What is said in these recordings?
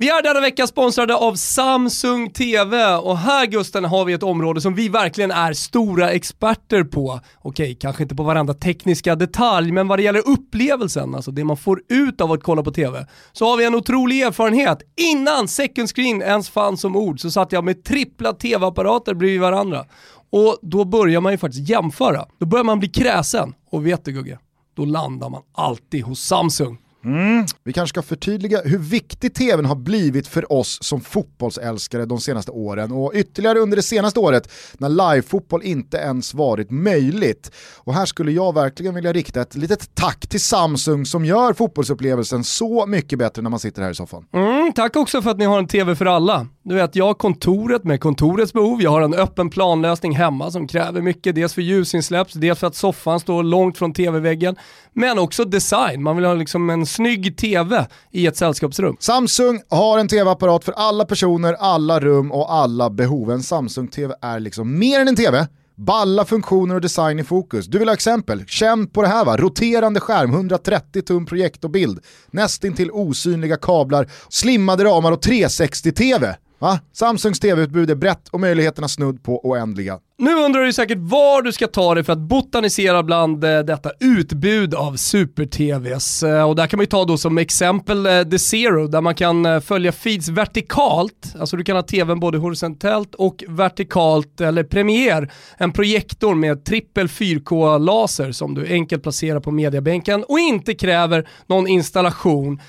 Vi är denna vecka sponsrade av Samsung TV och här Gusten har vi ett område som vi verkligen är stora experter på. Okej, kanske inte på varenda tekniska detalj, men vad det gäller upplevelsen, alltså det man får ut av att kolla på TV, så har vi en otrolig erfarenhet. Innan second screen ens fanns som ord så satt jag med trippla TV-apparater bredvid varandra. Och då börjar man ju faktiskt jämföra. Då börjar man bli kräsen. Och vet du Gugge, då landar man alltid hos Samsung. Mm. Vi kanske ska förtydliga hur viktig tvn har blivit för oss som fotbollsälskare de senaste åren och ytterligare under det senaste året när livefotboll inte ens varit möjligt. Och här skulle jag verkligen vilja rikta ett litet tack till Samsung som gör fotbollsupplevelsen så mycket bättre när man sitter här i soffan. Mm, tack också för att ni har en tv för alla. Du vet, jag har kontoret med kontorets behov, jag har en öppen planlösning hemma som kräver mycket, dels för ljusinsläpp, dels för att soffan står långt från tv-väggen, men också design. Man vill ha liksom en snygg tv i ett sällskapsrum. Samsung har en tv-apparat för alla personer, alla rum och alla behov. En Samsung-tv är liksom mer än en tv. Balla funktioner och design i fokus. Du vill ha exempel? Känn på det här va, roterande skärm, 130 tum projektorbild, nästintill osynliga kablar, slimmade ramar och 360-tv. Va? Samsungs tv-utbud är brett och möjligheterna snudd på oändliga. Nu undrar du säkert var du ska ta dig för att botanisera bland eh, detta utbud av super-tvs. Eh, och där kan man ju ta då som exempel eh, The Zero där man kan följa feeds vertikalt, alltså du kan ha tvn både horisontellt och vertikalt, eller Premiere, en projektor med trippel 4K-laser som du enkelt placerar på mediabänken och inte kräver någon installation.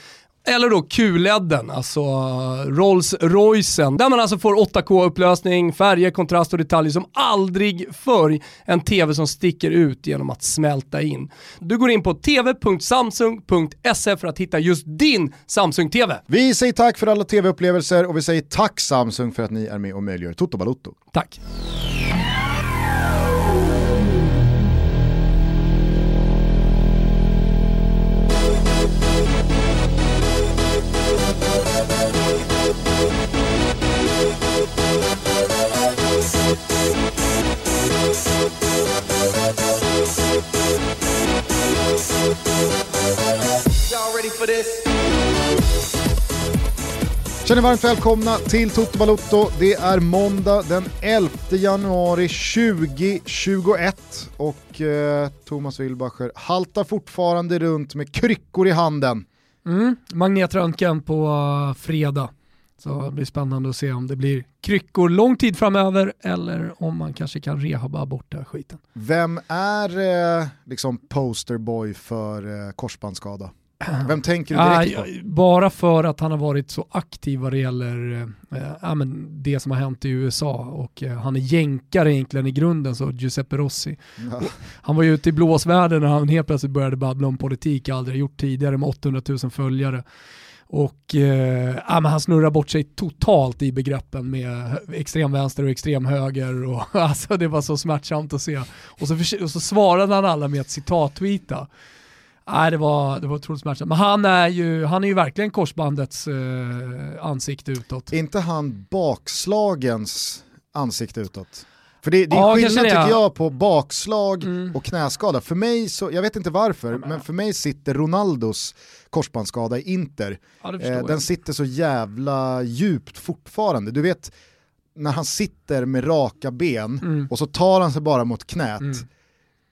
Eller då QLEDen, alltså Rolls Roycen, där man alltså får 8K-upplösning, färger, kontrast och detaljer som aldrig förr. En TV som sticker ut genom att smälta in. Du går in på tv.samsung.se för att hitta just din Samsung-TV. Vi säger tack för alla tv-upplevelser och vi säger tack Samsung för att ni är med och möjliggör Toto Balotto. Tack. Känner varmt välkomna till Toto Balotto. Det är måndag den 11 januari 2021 och eh, Thomas Wilbacher haltar fortfarande runt med kryckor i handen. Mm, magnetröntgen på uh, fredag. Så det blir spännande att se om det blir kryckor lång tid framöver eller om man kanske kan rehabba bort den här skiten. Vem är eh, liksom posterboy för eh, korsbandsskada? Vem tänker du direkt på? Bara för att han har varit så aktiv vad det gäller äh, men det som har hänt i USA och äh, han är jänkare egentligen i grunden, så Giuseppe Rossi. Ja. Han var ju ute i blåsvärlden när han helt plötsligt började babbla om politik, aldrig gjort tidigare med 800 000 följare. Och eh, ja, han snurrar bort sig totalt i begreppen med extrem vänster och extrem höger. Och, alltså, det var så smärtsamt att se. Och så, och så svarade han alla med att citat-tweeta. Nej, det var, det var otroligt smärtsamt. Men han är ju, han är ju verkligen korsbandets eh, ansikte utåt. inte han bakslagens ansikte utåt? För det, det är ja, skillnad tycker jag på bakslag mm. och knäskada. För mig, så, jag vet inte varför, men, men för mig sitter Ronaldos korsbandsskada i Inter. Ja, eh, den sitter så jävla djupt fortfarande. Du vet, när han sitter med raka ben mm. och så tar han sig bara mot knät.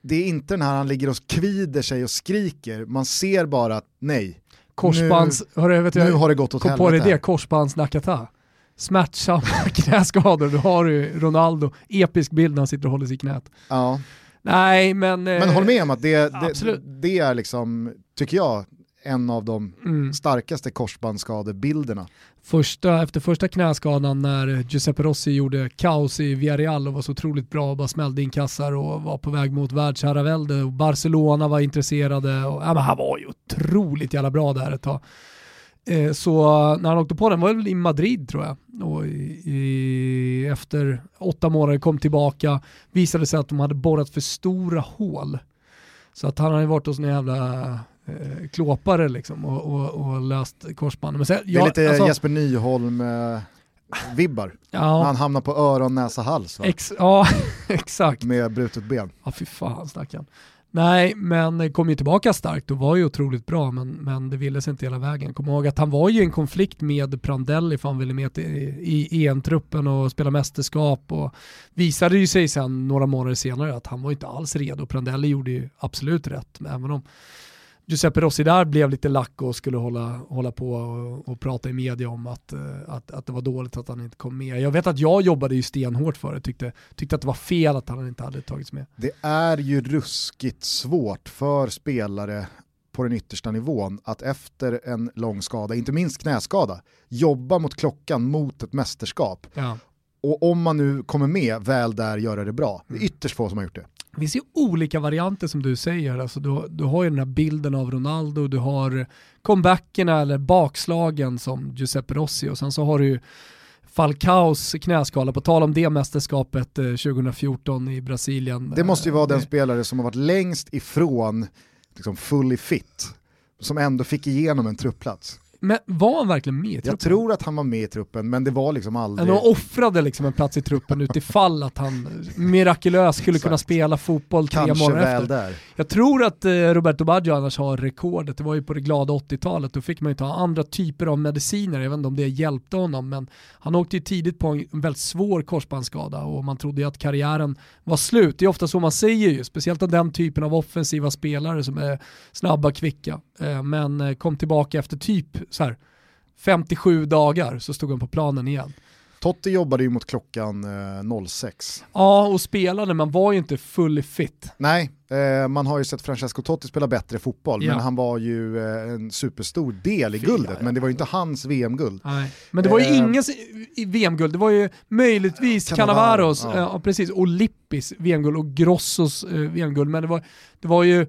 Det är inte den här han ligger och kvider sig och skriker, man ser bara att nej, Korsbands, nu, hörru, vet nu har det gått åt kom helvete. på dig det, korsbandsnakata. Smärtsamma knäskador, du har ju Ronaldo, episk bild när han sitter och håller sig i knät. Ja. Nej men... Men håll med om att det, det, det är liksom, tycker jag, en av de mm. starkaste korsbandsskadebilderna. Första, efter första knäskadan när Giuseppe Rossi gjorde kaos i Villarreal och var så otroligt bra och bara smällde in kassar och var på väg mot världsherravälde och Barcelona var intresserade och ja, men han var ju otroligt jävla bra där ett tag. Eh, så när han åkte på den var det väl i Madrid tror jag. Och i, i, efter åtta månader kom tillbaka, visade sig att de hade borrat för stora hål. Så att han hade varit hos en jävla eh, klåpare liksom och, och, och löst korsbandet. Men sen, det är lite alltså, Jesper Nyholm eh, vibbar. Ja. Han hamnar på öron, näsa, hals va? Ex ja, exakt. Med brutet ben. Ja fy fan stackarn. Nej, men kom ju tillbaka starkt och var ju otroligt bra, men, men det ville sig inte hela vägen. Kom ihåg att han var ju i en konflikt med Prandelli för han ville med i, i EM-truppen och spela mästerskap och visade ju sig sen några månader senare att han var inte alls redo. Prandelli gjorde ju absolut rätt, även om Giuseppe Rossi där blev lite lack och skulle hålla, hålla på och, och prata i media om att, eh, att, att det var dåligt att han inte kom med. Jag vet att jag jobbade ju stenhårt för det, tyckte, tyckte att det var fel att han inte hade tagits med. Det är ju ruskigt svårt för spelare på den yttersta nivån att efter en lång skada, inte minst knäskada, jobba mot klockan mot ett mästerskap. Ja. Och om man nu kommer med väl där göra det bra. Det är mm. ytterst få som har gjort det. Det finns ju olika varianter som du säger. Alltså du, du har ju den här bilden av Ronaldo, du har comebackerna eller bakslagen som Giuseppe Rossi och sen så har du ju Falcaos knäskala, på tal om det mästerskapet 2014 eh, i Brasilien. Det måste ju vara den spelare som har varit längst ifrån liksom fully fit, som ändå fick igenom en truppplats. Men var han verkligen med i truppen? Jag tror att han var med i truppen, men det var liksom aldrig... Han offrade liksom en plats i truppen utifall att han mirakulöst skulle kunna spela fotboll tre Kanske väl efter. Där. Jag tror att eh, Roberto Baggio annars har rekordet, det var ju på det glada 80-talet, då fick man ju ta andra typer av mediciner, jag vet inte om det hjälpte honom, men han åkte ju tidigt på en väldigt svår korsbandsskada och man trodde ju att karriären var slut. Det är ofta så man säger ju, speciellt av den typen av offensiva spelare som är snabba, kvicka, eh, men eh, kom tillbaka efter typ så här, 57 dagar så stod han på planen igen. Totti jobbade ju mot klockan eh, 06. Ja, och spelade, men var ju inte fully fit. Nej, eh, man har ju sett Francesco Totti spela bättre fotboll, ja. men han var ju eh, en superstor del i guldet, ja, men det var ju inte hans VM-guld. Men det var ju eh, ingens VM-guld, det var ju möjligtvis Cannavaros, ja. precis, och Lippis VM-guld och Grossos eh, VM-guld, men det var, det var ju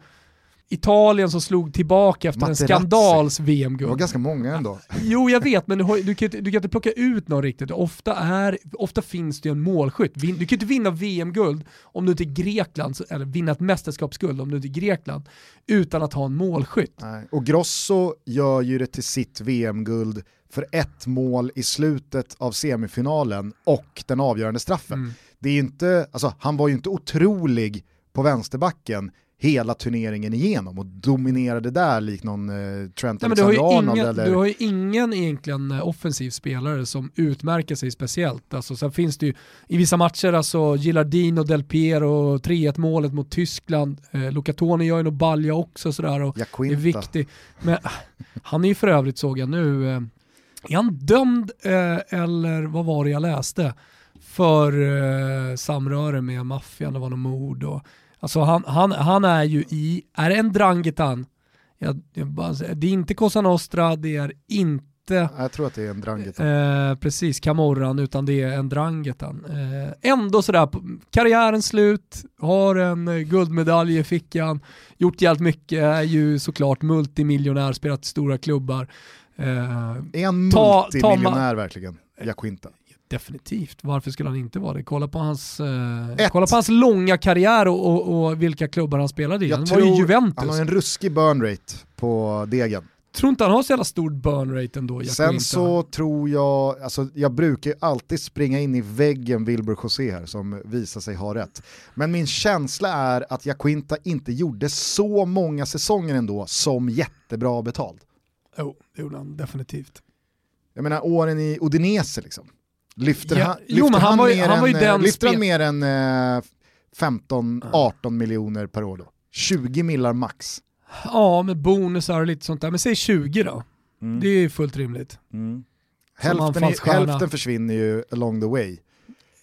Italien som slog tillbaka efter Materazzi. en skandals VM-guld. Det var ganska många ändå. Jo, jag vet, men du, har, du, kan, du kan inte plocka ut någon riktigt. Ofta, är, ofta finns det en målskytt. Du kan inte vinna VM-guld om du inte är Grekland, eller vinna ett mästerskapsguld om du inte är Grekland, utan att ha en målskytt. Nej. Och Grosso gör ju det till sitt VM-guld för ett mål i slutet av semifinalen och den avgörande straffen. Mm. Det är inte, alltså, han var ju inte otrolig på vänsterbacken hela turneringen igenom och dominerade där likt någon eh, Trent Alexander-Arnold. Eller... Du har ju ingen egentligen eh, offensiv spelare som utmärker sig speciellt. Alltså, sen finns det ju i vissa matcher, alltså Gilardino, Del Piero, 3-1 målet mot Tyskland, eh, Lucatoni gör ju nog balja också sådär och är viktig. Men han är ju för övrigt såg jag nu, eh, är han dömd eh, eller vad var det jag läste? För eh, samröre med maffian, det var något mord och Alltså han, han, han är ju i, är det en Drangetan? Jag, jag det är inte Cosa Nostra, det är inte jag tror att det är en Drangetan. Eh, precis, Camorran, utan det är en Drangetan. Eh, ändå sådär, karriären slut, har en eh, guldmedalj i fickan, gjort jävligt mycket, är ju såklart multimiljonär, spelat i stora klubbar. Eh, är han multimiljonär ta, ta verkligen, Jaquinta? Definitivt, varför skulle han inte vara det? Kolla på hans, eh, kolla på hans långa karriär och, och, och vilka klubbar han spelade i. Han var ju Juventus. Han har en ruskig burn rate på degen. Tror inte han har så jävla stor burn rate ändå. Sen så tror jag, alltså jag brukar alltid springa in i väggen Wilbur José här som visar sig ha rätt. Men min känsla är att Jaquinta inte gjorde så många säsonger ändå som jättebra betald. Jo, oh, det gjorde han definitivt. Jag menar åren i Udinese liksom. Lyfter, ja, han, lyfter jo, han, han, var, han, var än, lyfter han mer än eh, 15-18 miljoner per år då? 20 millar max? Ja, med bonusar och lite sånt där. Men säg 20 då. Mm. Det är fullt rimligt. Mm. Hälften, i, hälften försvinner ju along the way.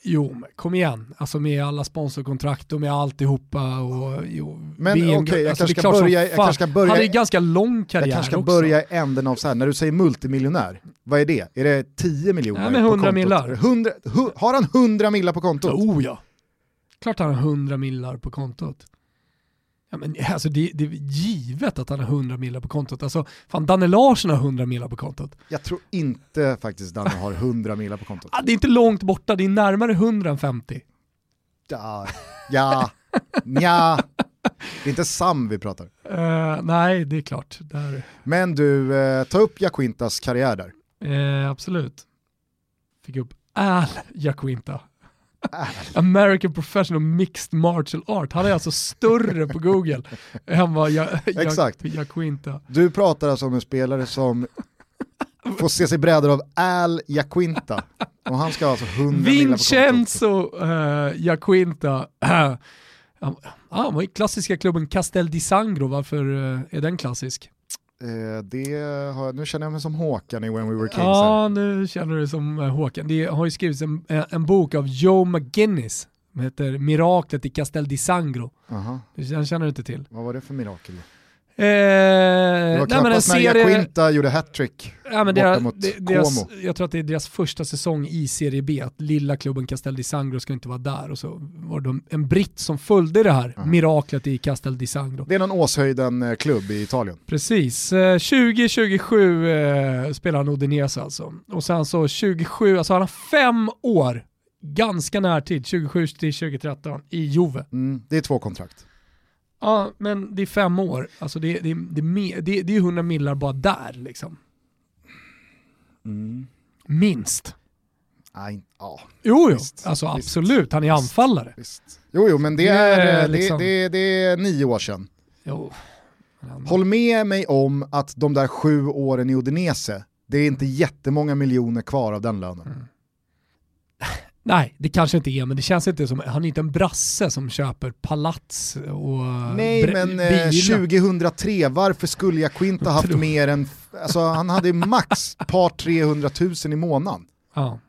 Jo, men kom igen. Alltså med alla sponsorkontrakt och med alltihopa. Och, jo, men okej, okay, jag, alltså, kanske ska börja, jag kanske ska börja... Han är ganska lång karriär Jag kanske ska också. börja i änden av så här, när du säger multimiljonär, vad är det? Är det 10 miljoner ja, med 100 millar. 100, har han 100 millar på kontot? Oh ja. Klart han har 100 millar på kontot. Ja, men, alltså, det, det, är givet att han har 100 millar på kontot. Alltså, fan, Danne Larsson har 100 millar på kontot. Jag tror inte faktiskt Danne har 100 millar på kontot. Ah, det är inte långt borta, det är närmare 100 än 50. Ja, ja, ja. Det är inte Sam vi pratar. Uh, nej, det är klart. Där. Men du, uh, ta upp Jaquintas karriär där. Uh, absolut. Fick upp Al Jaquinta. American Professional Mixed Martial Art. Han är alltså större på Google än vad jag, jag, Exakt. Jaquinta. Du pratar alltså om en spelare som får se sig brädor av Al Jaquinta. Och han ska alltså 100 Vincenzo uh, Jaquinta. Uh, han var i klassiska klubben Castel di Sangro, varför uh, är den klassisk? Eh, det har, nu känner jag mig som Håkan i When We Were Kings. Ja, nu känner du dig som eh, Håkan. Det har ju skrivits en, en bok av Joe McGinnis som heter Miraklet i Castel di Sangro. -huh. Den känner du inte till. Vad var det för mirakel? Eh, det var knappast när serie... Quinta gjorde hattrick ja, men borta mot deras, Jag tror att det är deras första säsong i Serie B, att lilla klubben Castel di Sangro ska inte vara där. Och så var det en britt som följde det här mm. miraklet i Castel di Sangro. Det är någon Åshöjden-klubb i Italien. Precis, 2027 eh, spelar han Udinese alltså. Och sen så 27, alltså han har fem år, ganska närtid, 27 till 2013 i Juve. Mm, det är två kontrakt. Ja, men det är fem år. Alltså det, det, det, det, det är 100 millar bara där liksom. Mm. Minst. Nej, ja. Jo, jo. Visst, alltså visst, absolut. Han är anfallare. Visst. Jo, jo, men det är, är liksom... det, det, är nio år sedan. Jo. Håll med mig om att de där sju åren i Udinese, det är inte jättemånga miljoner kvar av den lönen. Mm. Nej, det kanske inte är, men det känns inte som, han är inte en brasse som köper palats och Nej, men eh, 2003, varför skulle jag Quinta haft mer än, alltså han hade max par 300 000 i månaden. Ja.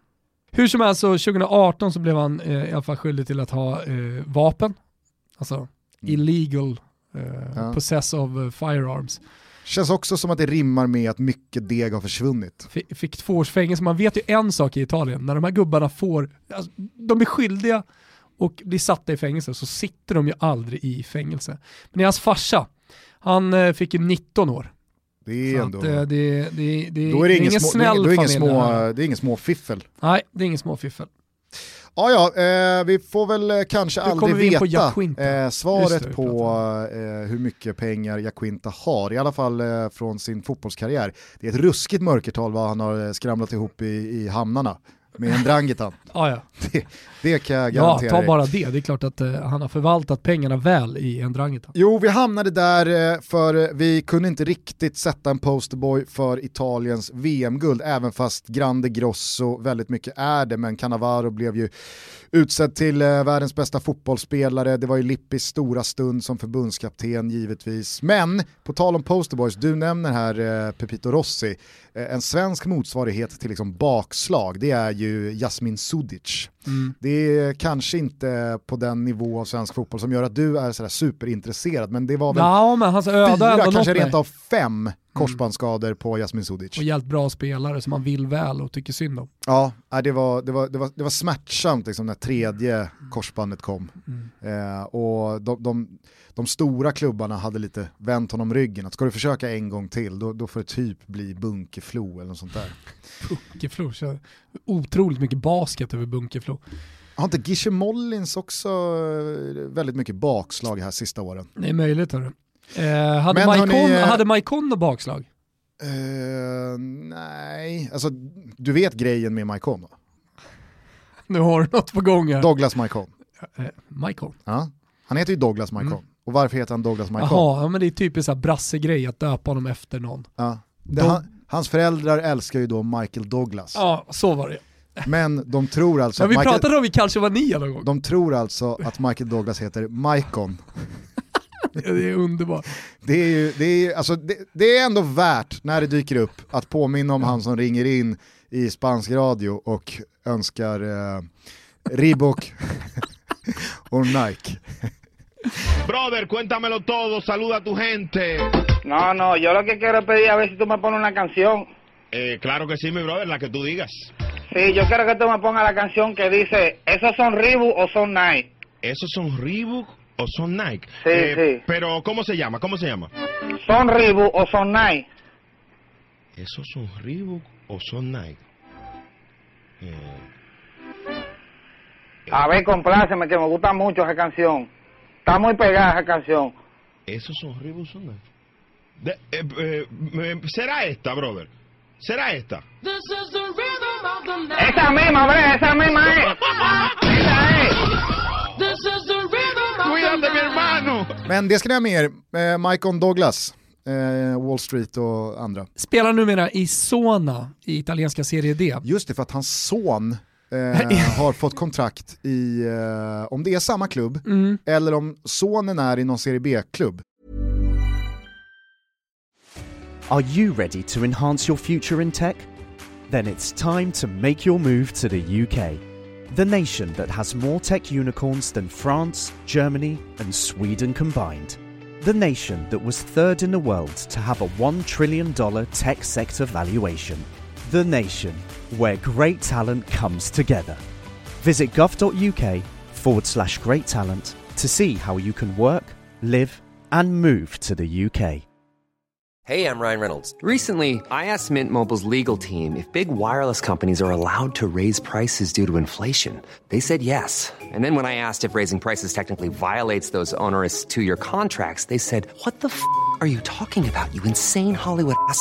Hur som helst, så 2018 så blev han eh, i alla fall skyldig till att ha eh, vapen, alltså mm. illegal eh, ja. possess of uh, firearms. Känns också som att det rimmar med att mycket deg har försvunnit. F fick två års fängelse, man vet ju en sak i Italien, när de här gubbarna får, alltså, de är skyldiga och blir satta i fängelse så sitter de ju aldrig i fängelse. Men hans farsa, han eh, fick ju 19 år. Det är ändå... Att, eh, det, det, det, då är det, ingen, ingen snäll då är ingen små, Det är ingen små fiffel. Nej, det är ingen små fiffel. Ja, ja, eh, vi får väl eh, kanske Hur aldrig veta eh, svaret det, på eh, hur mycket pengar Jaquinta har, i alla fall eh, från sin fotbollskarriär. Det är ett ruskigt mörkertal vad han har eh, skramlat ihop i, i hamnarna med en Drangitan. ah, ja. det, det kan jag garantera Ja, ta bara det. Det är klart att uh, han har förvaltat pengarna väl i en Drangitan. Jo, vi hamnade där uh, för vi kunde inte riktigt sätta en posterboy för Italiens VM-guld, även fast Grande Grosso väldigt mycket är det, men Cannavaro blev ju utsedd till uh, världens bästa fotbollsspelare, det var ju Lippis stora stund som förbundskapten givetvis. Men, på tal om posterboys, du nämner här Pepito Rossi, Eh, en svensk motsvarighet till liksom bakslag, det är ju Jasmin Sudic. Mm. Det är kanske inte på den nivå av svensk fotboll som gör att du är sådär superintresserad, men det var väl ja, men hans öde fyra, kanske rent av fem mm. korsbandsskador mm. på Jasmin Sudic. Och hjälpt bra spelare som man vill väl och tycker synd om. Ja, det var, det var, det var, det var smärtsamt liksom när tredje korsbandet kom. Mm. Eh, och de, de, de, stora klubbarna hade lite vänt honom ryggen, att ska du försöka en gång till då, då får det typ bli Bunkeflo eller något sånt där. Bunkeflo, otroligt mycket basket över Bunkeflo. Har inte Gische Mollins också eh, väldigt mycket bakslag här sista åren? Det är möjligt. Hörru. Eh, hade, Maikon, eh, hade något bakslag? Eh, nej, alltså du vet grejen med Maikon va? Nu har du något på gång här. Douglas Maikon. Eh, Maikon? Ja, han heter ju Douglas Maikon. Mm. Och varför heter han Douglas Maikon? Jaha, ja, men det är typiskt brassegrej att döpa honom efter någon. Ja. Det, han, hans föräldrar älskar ju då Michael Douglas. Ja, så var det. Men de tror alltså... Ja, vi Michael, pratade om i Calcio Vania någon gång. De tror alltså att Michael Douglas heter Maikon. det är underbart. Det är, ju, det, är, alltså, det, det, är ändå värt när det dyker upp att påminna om han som ringer in i spansk radio och önskar eh, Reebok och Nike. Brother, cuéntamelo todo, saluda a tu gente. No, no, yo lo que quiero pedir a ver si tú me pones una canción. Eh, claro que sí, mi brother, la que tú digas. Sí, yo quiero que tú me pongas la canción que dice, ¿esos son Reebok o son Nike? ¿Esos son Reebok o son Nike? Sí, eh, sí. Pero, ¿cómo se llama? ¿Cómo se llama? ¿Son Reebok o son Nike? ¿Esos son Reebok o son Nike? Eh, A ver, compláceme, que me gusta mucho esa canción. Está muy pegada esa canción. Eso es horrible, eh, eh, eh, será esta, brother. Será esta. Esa misma, bre, esa misma es. esa es. Cuídate, mi hermano. Men det ska ni ha med er. Eh, Michael Douglas. Eh, Wall Street och andra. Spelar numera i Sona i italienska Serie D. Just det, för att hans son eh, har fått kontrakt i, eh, om det är samma klubb, mm. eller om sonen är i någon Serie B-klubb. Are you ready to enhance your future in tech? Then it's time to make your move to the UK. The nation that has more tech unicorns than France, Germany, and Sweden combined. The nation that was third in the world to have a $1 trillion tech sector valuation. The nation where great talent comes together. Visit gov.uk forward slash great talent to see how you can work, live, and move to the UK. Hey, I'm Ryan Reynolds. Recently, I asked Mint Mobile's legal team if big wireless companies are allowed to raise prices due to inflation. They said yes. And then when I asked if raising prices technically violates those onerous two year contracts, they said, What the f are you talking about, you insane Hollywood ass?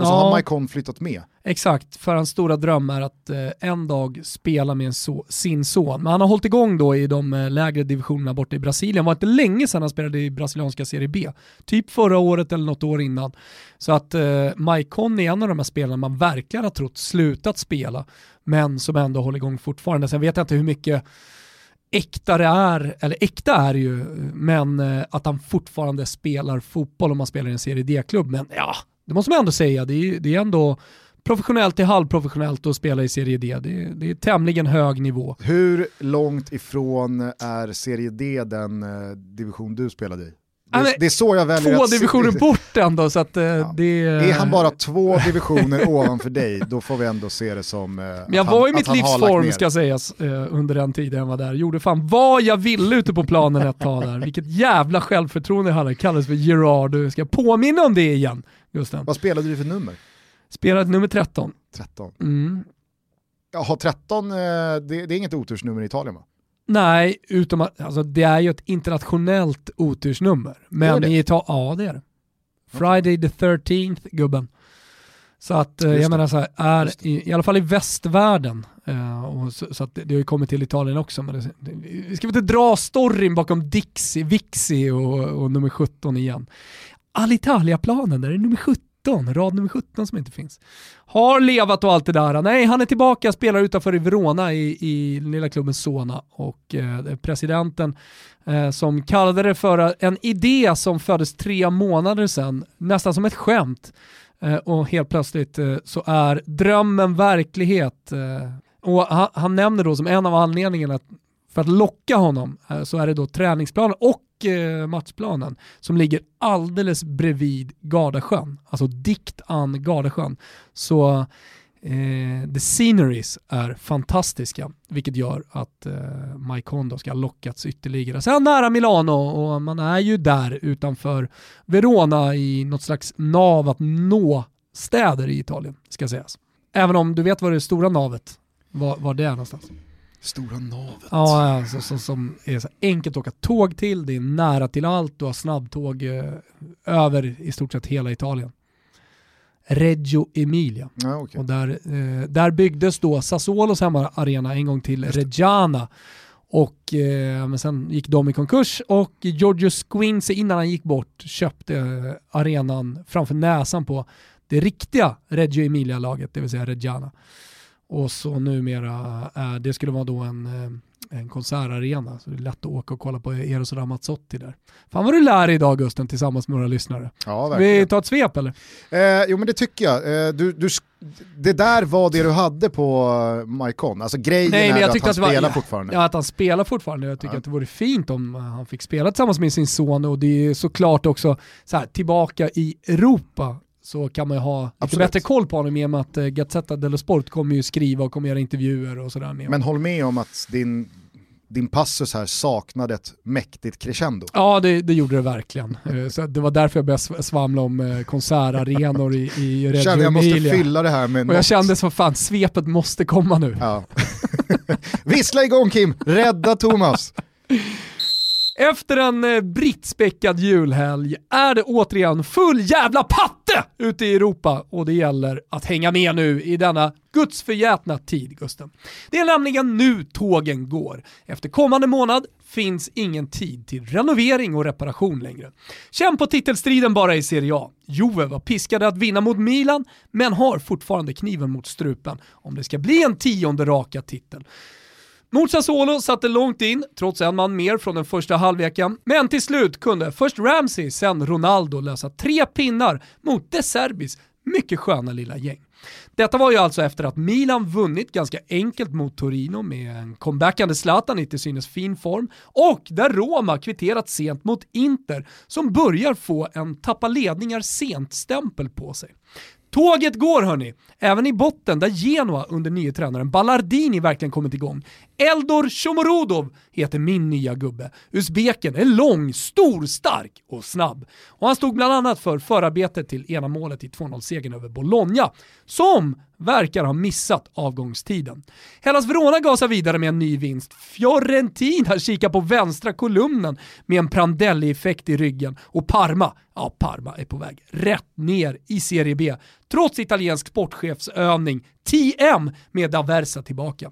Och så har Maikon flyttat med. Exakt, för hans stora dröm är att eh, en dag spela med so sin son. Men han har hållit igång då i de eh, lägre divisionerna borta i Brasilien. Det var inte länge sedan han spelade i brasilianska Serie B. Typ förra året eller något år innan. Så att eh, Maikon är en av de här spelarna man verkligen har trott slutat spela, men som ändå håller igång fortfarande. Sen vet jag inte hur mycket äkta det är, eller äkta är det ju, men eh, att han fortfarande spelar fotboll om man spelar i en Serie D-klubb. Men ja, det måste man ändå säga. Det är, det är ändå professionellt till halvprofessionellt att spela i Serie D. Det är, det är tämligen hög nivå. Hur långt ifrån är Serie D den eh, division du spelade i? Det, är, det är så jag väljer Två att divisioner se. bort ändå. Så att, eh, ja. det, är han bara två divisioner ovanför dig, då får vi ändå se det som eh, Men jag var i mitt livs form ska sägas eh, under den tiden jag var där. Gjorde fan vad jag ville ute på planen ett tag där. Vilket jävla självförtroende jag hade. Kallades för Gerard. Du ska påminna om det igen. Gusten. Vad spelade du för nummer? Spelade nummer 13. 13. Mm. Jaha, 13, det, det är inget otursnummer i Italien va? Nej, utom att alltså, det är ju ett internationellt otursnummer. Men i Italien, ja det är det. Friday the 13th gubben. Så att eh, jag menar så här, är i, i, alla fall i västvärlden, eh, och så, så, att det, det har ju kommit till Italien också, men det, det, vi ska väl inte dra storyn bakom Dixie, Vixi och, och nummer 17 igen. Alitalia-planen, där är nummer 17 rad nummer 17 som inte finns. Har levat och allt det där. Nej, han är tillbaka, spelar utanför i Verona i, i lilla klubben Sona och eh, presidenten eh, som kallade det för en idé som föddes tre månader sedan, nästan som ett skämt. Eh, och helt plötsligt eh, så är drömmen verklighet. Eh, och han, han, nämner då som en av anledningarna för att locka honom eh, så är det då träningsplanen och eh, matchplanen som ligger alldeles bredvid Gardasjön, alltså dikt an Gardasjön. Så eh, the sceneries är fantastiska, vilket gör att eh, Mike Hondo ska ha lockats ytterligare. Sen nära Milano och man är ju där utanför Verona i något slags nav att nå städer i Italien, ska sägas. Även om du vet vad det stora navet, var, var det är någonstans. Stora navet. Ja, alltså, så, som är så enkelt att åka tåg till, det är nära till allt, du har snabbtåg eh, över i stort sett hela Italien. Reggio Emilia. Ja, okay. Och där, eh, där byggdes då Sassuolos hemmaarena en gång till Reggiana. Och, eh, men sen gick de i konkurs och Giorgio Squinzi innan han gick bort köpte eh, arenan framför näsan på det riktiga Reggio Emilia-laget, det vill säga Reggiana. Och så numera, äh, det skulle vara då en, eh, en konsertarena, så det är lätt att åka och kolla på Eros Ramazzotti där. Fan vad du lär dig idag Gusten tillsammans med våra lyssnare. Ja, Ska vi ta ett svep eller? Eh, jo men det tycker jag. Eh, du, du, det där var det du hade på uh, Maikon, alltså grejen Nej, men jag är att han att spelar var, fortfarande. Ja, att han spelar fortfarande. Jag tycker ja. att det vore fint om han fick spela tillsammans med sin son och det är såklart också så här, tillbaka i Europa så kan man ju ha Absolut. lite bättre koll på honom i och med att uh, Gazzetta dello Sport kommer ju skriva och kommer göra intervjuer och sådär. Men håll med om att din, din passus här saknade ett mäktigt crescendo. Ja, det, det gjorde det verkligen. Eh, så det var därför jag började svamla om eh, konsertarenor i, i Reggio Kände jag måste fylla det här med Och något. jag kände så fan, svepet måste komma nu. Ja. Vissla igång Kim, rädda Thomas. Efter en eh, brittspäckad julhelg är det återigen full jävla patte ute i Europa och det gäller att hänga med nu i denna gudsförgätna tid, Gusten. Det är nämligen nu tågen går. Efter kommande månad finns ingen tid till renovering och reparation längre. Känn på titelstriden bara i Serie A. Juve var piskade att vinna mot Milan, men har fortfarande kniven mot strupen om det ska bli en tionde raka titel. Mot Sassuolo satte långt in, trots en man mer från den första halvleken, men till slut kunde först Ramsey, sen Ronaldo lösa tre pinnar mot De Serbis mycket sköna lilla gäng. Detta var ju alltså efter att Milan vunnit ganska enkelt mot Torino med en comebackande Zlatan i till synes fin form och där Roma kvitterat sent mot Inter som börjar få en tappa ledningar sent-stämpel på sig. Tåget går hörni, även i botten där Genoa under nye tränaren Ballardini verkligen kommit igång. Eldor Shomorodov heter min nya gubbe. Uzbeken är lång, stor, stark och snabb. Och han stod bland annat för förarbetet till ena målet i 2-0-segern över Bologna, som verkar ha missat avgångstiden. Hellas Verona gasar vidare med en ny vinst. Fiorentina kikar på vänstra kolumnen med en Prandelli-effekt i ryggen och Parma, ja Parma är på väg rätt ner i Serie B trots italiensk sportchefsövning TM med Daversa tillbaka.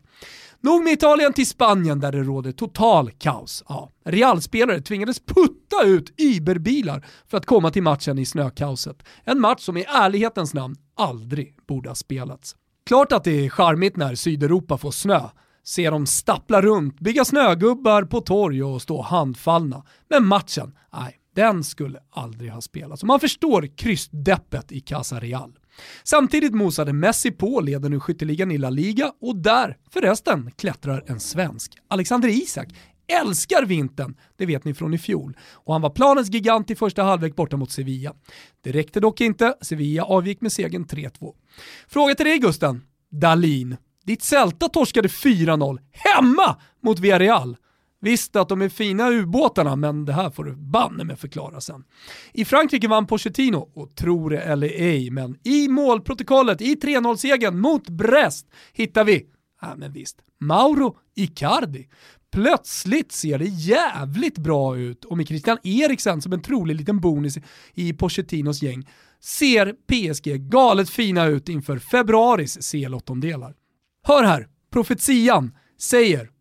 Nog med Italien till Spanien där det råder total kaos. Ja, Realspelare tvingades putta ut Uberbilar för att komma till matchen i snökaoset. En match som i ärlighetens namn aldrig borde ha spelats. Klart att det är charmigt när Sydeuropa får snö, se dem stappla runt, bygga snögubbar på torg och stå handfallna. Men matchen, nej, den skulle aldrig ha spelats. Och man förstår krystdeppet i Casa Real. Samtidigt mosade Messi på, leder nu skytteligan i La Liga och där, förresten, klättrar en svensk. Alexander Isak älskar vintern, det vet ni från i fjol. Och han var planens gigant i första halvlek borta mot Sevilla. Det räckte dock inte, Sevilla avgick med segern 3-2. Fråga till dig Gusten, Dalin. Ditt Celta torskade 4-0 hemma mot Villarreal. Visst att de är fina ubåtarna, men det här får du banne med förklara sen. I Frankrike vann Pochettino, och tror det eller ej, men i målprotokollet i 3-0-segern mot Brest hittar vi, ja men visst, Mauro Icardi. Plötsligt ser det jävligt bra ut och med Christian Eriksen som en trolig liten bonus i Pochettinos gäng ser PSG galet fina ut inför februaris CL-åttondelar. Hör här, profetian säger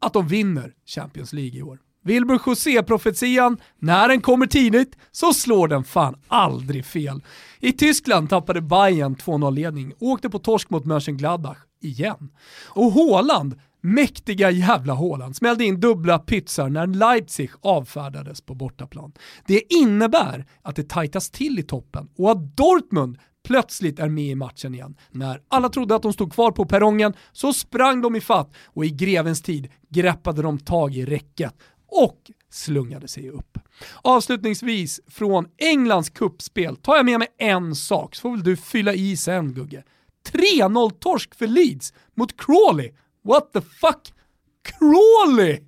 att de vinner Champions League i år. Wilbur José-profetian, när den kommer tidigt så slår den fan aldrig fel. I Tyskland tappade Bayern 2-0-ledning, åkte på torsk mot Mönchengladbach igen. Och Håland, mäktiga jävla Håland, smällde in dubbla pytsar när Leipzig avfärdades på bortaplan. Det innebär att det tajtas till i toppen och att Dortmund plötsligt är med i matchen igen. När alla trodde att de stod kvar på perrongen så sprang de i fatt och i grevens tid greppade de tag i räcket och slungade sig upp. Avslutningsvis från Englands kuppspel tar jag med mig en sak så får väl du fylla i sen Gugge. 3-0 torsk för Leeds mot Crawley. What the fuck? Crawley!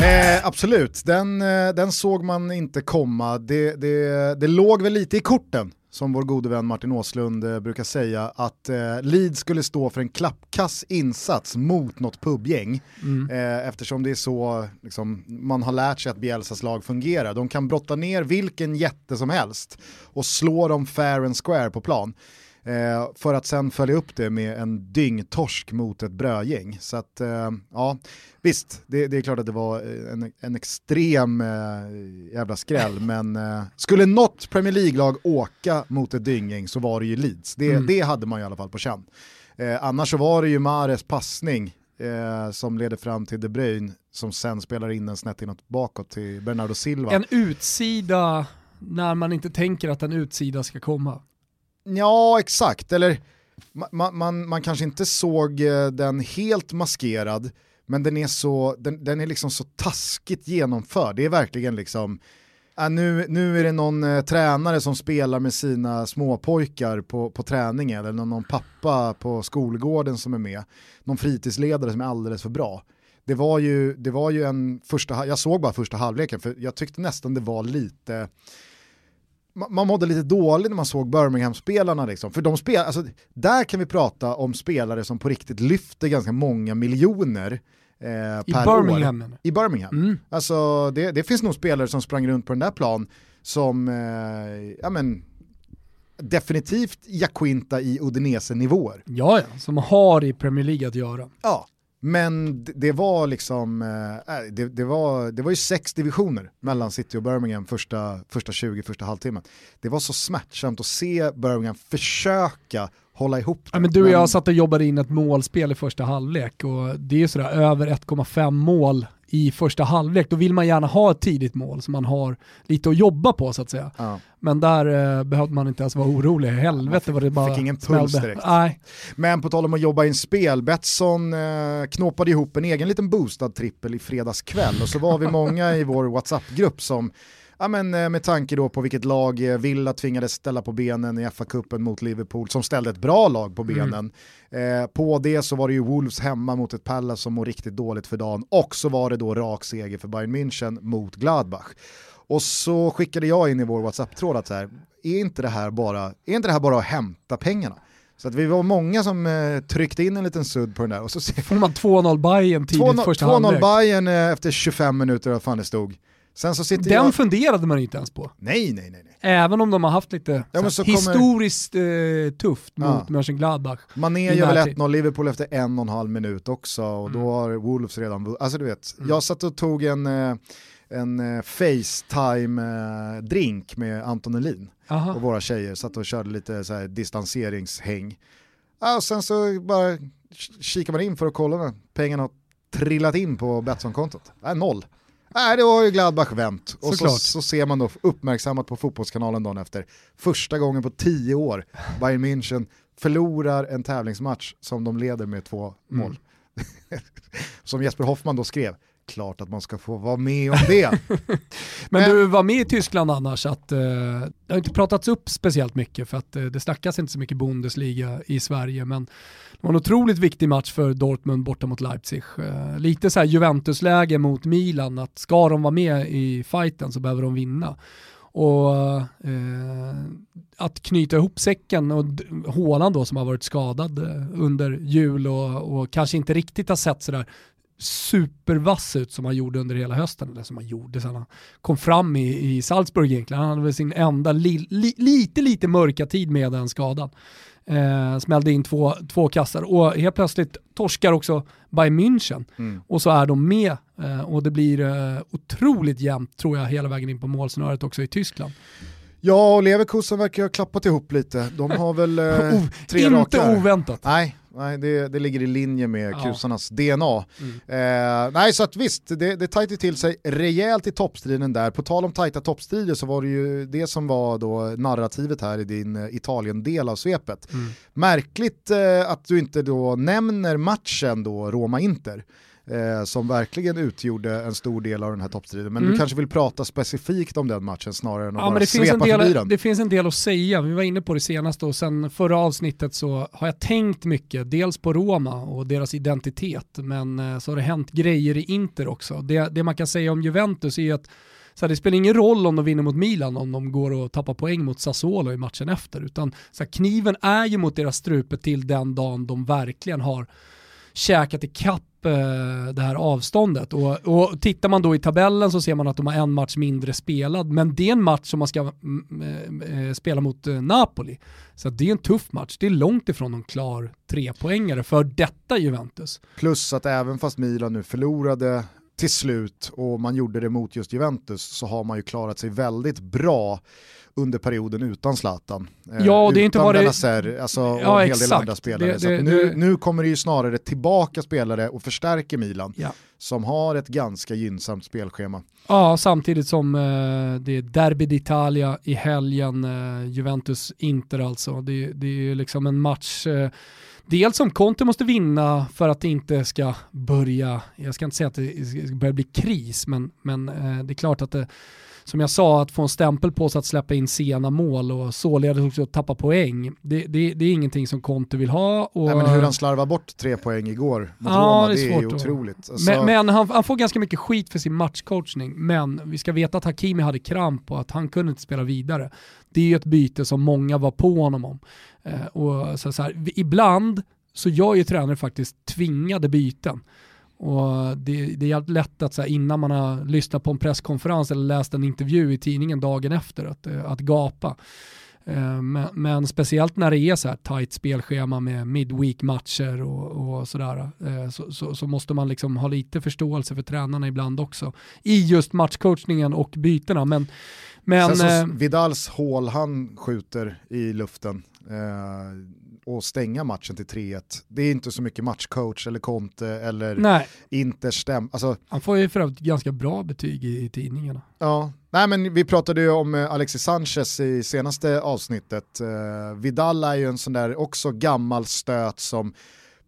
Eh, absolut, den, eh, den såg man inte komma. Det, det, det låg väl lite i korten som vår gode vän Martin Åslund eh, brukar säga, att eh, Leeds skulle stå för en klappkass insats mot något pubgäng. Mm. Eh, eftersom det är så liksom, man har lärt sig att Bielsas lag fungerar. De kan brotta ner vilken jätte som helst och slå dem fair and square på plan. Eh, för att sen följa upp det med en dyngtorsk mot ett brödgäng. Så att, eh, ja, visst, det, det, är klart att det var en, en extrem eh, jävla skräll, men eh, skulle något Premier League-lag åka mot ett dynggäng så var det ju Leeds. Det, mm. det hade man i alla fall på känn. Eh, annars så var det ju Mares passning eh, som leder fram till De Bruyne som sen spelar in den snett inåt bakåt till Bernardo Silva. En utsida när man inte tänker att en utsida ska komma. Ja, exakt. Eller man, man, man kanske inte såg eh, den helt maskerad, men den är, så, den, den är liksom så taskigt genomförd. Det är verkligen liksom, äh, nu, nu är det någon eh, tränare som spelar med sina småpojkar på, på träningen, eller någon, någon pappa på skolgården som är med. Någon fritidsledare som är alldeles för bra. Det var ju, det var ju en första, jag såg bara första halvleken för jag tyckte nästan det var lite, man mådde lite dåligt när man såg Birmingham-spelarna. Liksom. För de spel, alltså, där kan vi prata om spelare som på riktigt lyfter ganska många miljoner eh, I per Birmingham? år. I Birmingham. Mm. Alltså det, det, finns nog spelare som sprang runt på den där plan som, eh, ja men, definitivt Jaquinta i Udinese-nivåer. Ja, ja, som har i Premier League att göra. Ja, men det var liksom, äh, det, det, var, det var ju sex divisioner mellan City och Birmingham första, första 20, första halvtimmen. Det var så smärtsamt att se Birmingham försöka hålla ihop det. Ja, men du och jag satt och jobbade in ett målspel i första halvlek och det är sådär över 1,5 mål i första halvlek, då vill man gärna ha ett tidigt mål så man har lite att jobba på så att säga. Ja. Men där eh, behövde man inte ens vara orolig, helvete var det bara fick ingen puls direkt. Nej. Men på tal om att jobba in spel, Betsson eh, knåpade ihop en egen liten boostad trippel i fredags kväll och så var vi många i vår WhatsApp-grupp som Ja, men eh, med tanke då på vilket lag eh, Villa tvingades ställa på benen i FA-cupen mot Liverpool, som ställde ett bra lag på mm. benen. Mm. Eh, på det så var det ju Wolves hemma mot ett Palace som mår riktigt dåligt för dagen och så var det då rak seger för Bayern München mot Gladbach. Och så skickade jag in i vår WhatsApp-tråd att så här, är, inte det här bara, är inte det här bara att hämta pengarna? Så att vi var många som eh, tryckte in en liten sudd på den där. Och så får man 2-0 Bayern tidigt första halvlek. 2-0 Bayern eh, efter 25 minuter, vad fan det stod. Sen så sitter Den jag... funderade man inte ens på. Nej, nej, nej. nej. Även om de har haft lite ja, så historiskt kommer... eh, tufft ja. mot Mönchengladbach. Mané gör väl 1-0, Liverpool efter en och en halv minut också och mm. då har Wolves redan, alltså du vet, mm. jag satt och tog en, eh, en eh, Facetime-drink med Anton Elin Aha. och våra tjejer, satt och körde lite så distanseringshäng. Ja, och sen så bara kikar man in för att kolla när pengarna har trillat in på Betsson-kontot. Äh, noll. Nej, det var ju Gladbach vänt. Och så, så, ser man då uppmärksammat på Fotbollskanalen dagen efter, första gången på tio år, Bayern München förlorar en tävlingsmatch som de leder med två mm. mål. som Jesper Hoffman då skrev, klart att man ska få vara med om det. men, men, du var med i Tyskland annars, att, eh, det har inte pratats upp speciellt mycket för att eh, det snackas inte så mycket Bundesliga i Sverige, men det var en otroligt viktig match för Dortmund borta mot Leipzig. Eh, lite så här Juventus-läge mot Milan, att ska de vara med i fighten så behöver de vinna. Och eh, att knyta ihop säcken och Håland då som har varit skadad eh, under jul och, och kanske inte riktigt har sett sådär supervass ut som han gjorde under hela hösten, eller som han gjorde sen han kom fram i, i Salzburg egentligen. Han hade väl sin enda li, li, lite, lite mörka tid med den skadan. Eh, smällde in två, två kassar och helt plötsligt torskar också Bayern München. Mm. Och så är de med eh, och det blir eh, otroligt jämnt tror jag hela vägen in på målsnöret också i Tyskland. Ja, och Leverkusen verkar ha klappat ihop lite. De har väl eh, tre Inte raka. oväntat. Nej, nej det, det ligger i linje med ja. kusarnas DNA. Mm. Eh, nej, så att visst, det, det tajtar till sig rejält i toppstriden där. På tal om tajta toppstrider så var det ju det som var då narrativet här i din eh, Italien-del av svepet. Mm. Märkligt eh, att du inte då nämner matchen då, Roma-Inter eh, som verkligen utgjorde en stor del av den här toppstriden. Men mm. du kanske vill prata specifikt om den matchen snarare än att ja, bara svepa förbi den. Det finns en del att säga, vi var inne på det senast och sen förra avsnittet så har jag tänkt mycket, dels på Roma och deras identitet, men eh, så har det hänt grejer i Inter också. Det, det man kan säga om Juventus är att så här, det spelar ingen roll om de vinner mot Milan om de går och tappar poäng mot Sassuolo i matchen efter, utan så här, kniven är ju mot deras strupe till den dagen de verkligen har käkat ikapp eh, det här avståndet. Och, och tittar man då i tabellen så ser man att de har en match mindre spelad, men det är en match som man ska mm, eh, eh, spela mot eh, Napoli. Så det är en tuff match, det är långt ifrån någon klar trepoängare för detta Juventus. Plus att även fast Milan nu förlorade till slut och man gjorde det mot just Juventus så har man ju klarat sig väldigt bra under perioden utan Zlatan. Eh, ja, och det är inte bara... Benazer, alltså, ja, och en hel del andra spelare. Det, det, nu, det... nu kommer det ju snarare tillbaka spelare och förstärker Milan. Ja. Som har ett ganska gynnsamt spelschema. Ja, samtidigt som eh, det är Derby d'Italia i helgen, eh, Juventus-Inter alltså. Det, det är liksom en match eh, Dels som Conte måste vinna för att det inte ska börja, jag ska inte säga att det ska börja bli kris, men, men eh, det är klart att det som jag sa, att få en stämpel på sig att släppa in sena mål och således också tappa poäng, det, det, det är ingenting som Conte vill ha. Och... Nej, men hur han slarvar bort tre poäng igår mot ja, Roma, det är, det är otroligt. Alltså... Men, men han, han, får ganska mycket skit för sin matchcoachning, men vi ska veta att Hakimi hade kramp och att han kunde inte spela vidare. Det är ju ett byte som många var på honom om. Eh, och så, så här, ibland så gör ju tränare faktiskt tvingade byten. Och det, det är lätt att så här, innan man har lyssnat på en presskonferens eller läst en intervju i tidningen dagen efter att, att gapa. Eh, men, men, speciellt när det är så här tajt spelschema med midweek-matcher och, och sådär, eh, så, så, så, måste man liksom ha lite förståelse för tränarna ibland också. I just matchcoachningen och bytena. Men, men, Sen så eh, Vidals hål han skjuter i luften eh, och stänga matchen till 3-1. Det är inte så mycket matchcoach eller Conte eller Nej. Interstäm. Alltså, han får ju för övrigt ganska bra betyg i, i tidningarna. Ja, Nej, men vi pratade ju om eh, Alexis Sanchez i senaste avsnittet. Uh, Vidal är ju en sån där också gammal stöt som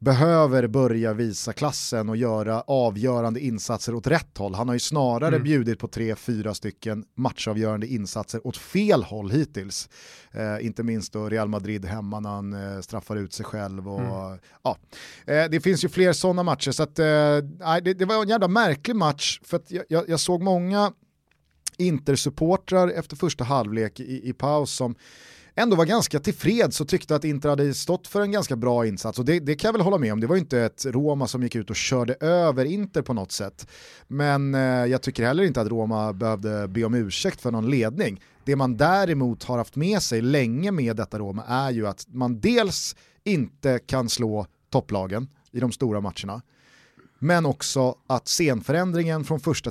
behöver börja visa klassen och göra avgörande insatser åt rätt håll. Han har ju snarare mm. bjudit på tre, fyra stycken matchavgörande insatser åt fel håll hittills. Eh, inte minst då Real Madrid hemma när han eh, straffar ut sig själv. Och, mm. ja. Eh, det finns ju fler sådana matcher så att, eh, det, det, var en jävla märklig match för jag, jag, jag såg många Inter-supportrar efter första halvlek i, i paus som ändå var ganska tillfreds och tyckte att Inter hade stått för en ganska bra insats. Och det, det, kan jag väl hålla med om, det var ju inte ett Roma som gick ut och körde över Inter på något sätt. Men eh, jag tycker heller inte att Roma behövde be om ursäkt för någon ledning. Det man däremot har haft med sig länge med detta Roma är ju att man dels inte kan slå topplagen i de stora matcherna, men också att scenförändringen från första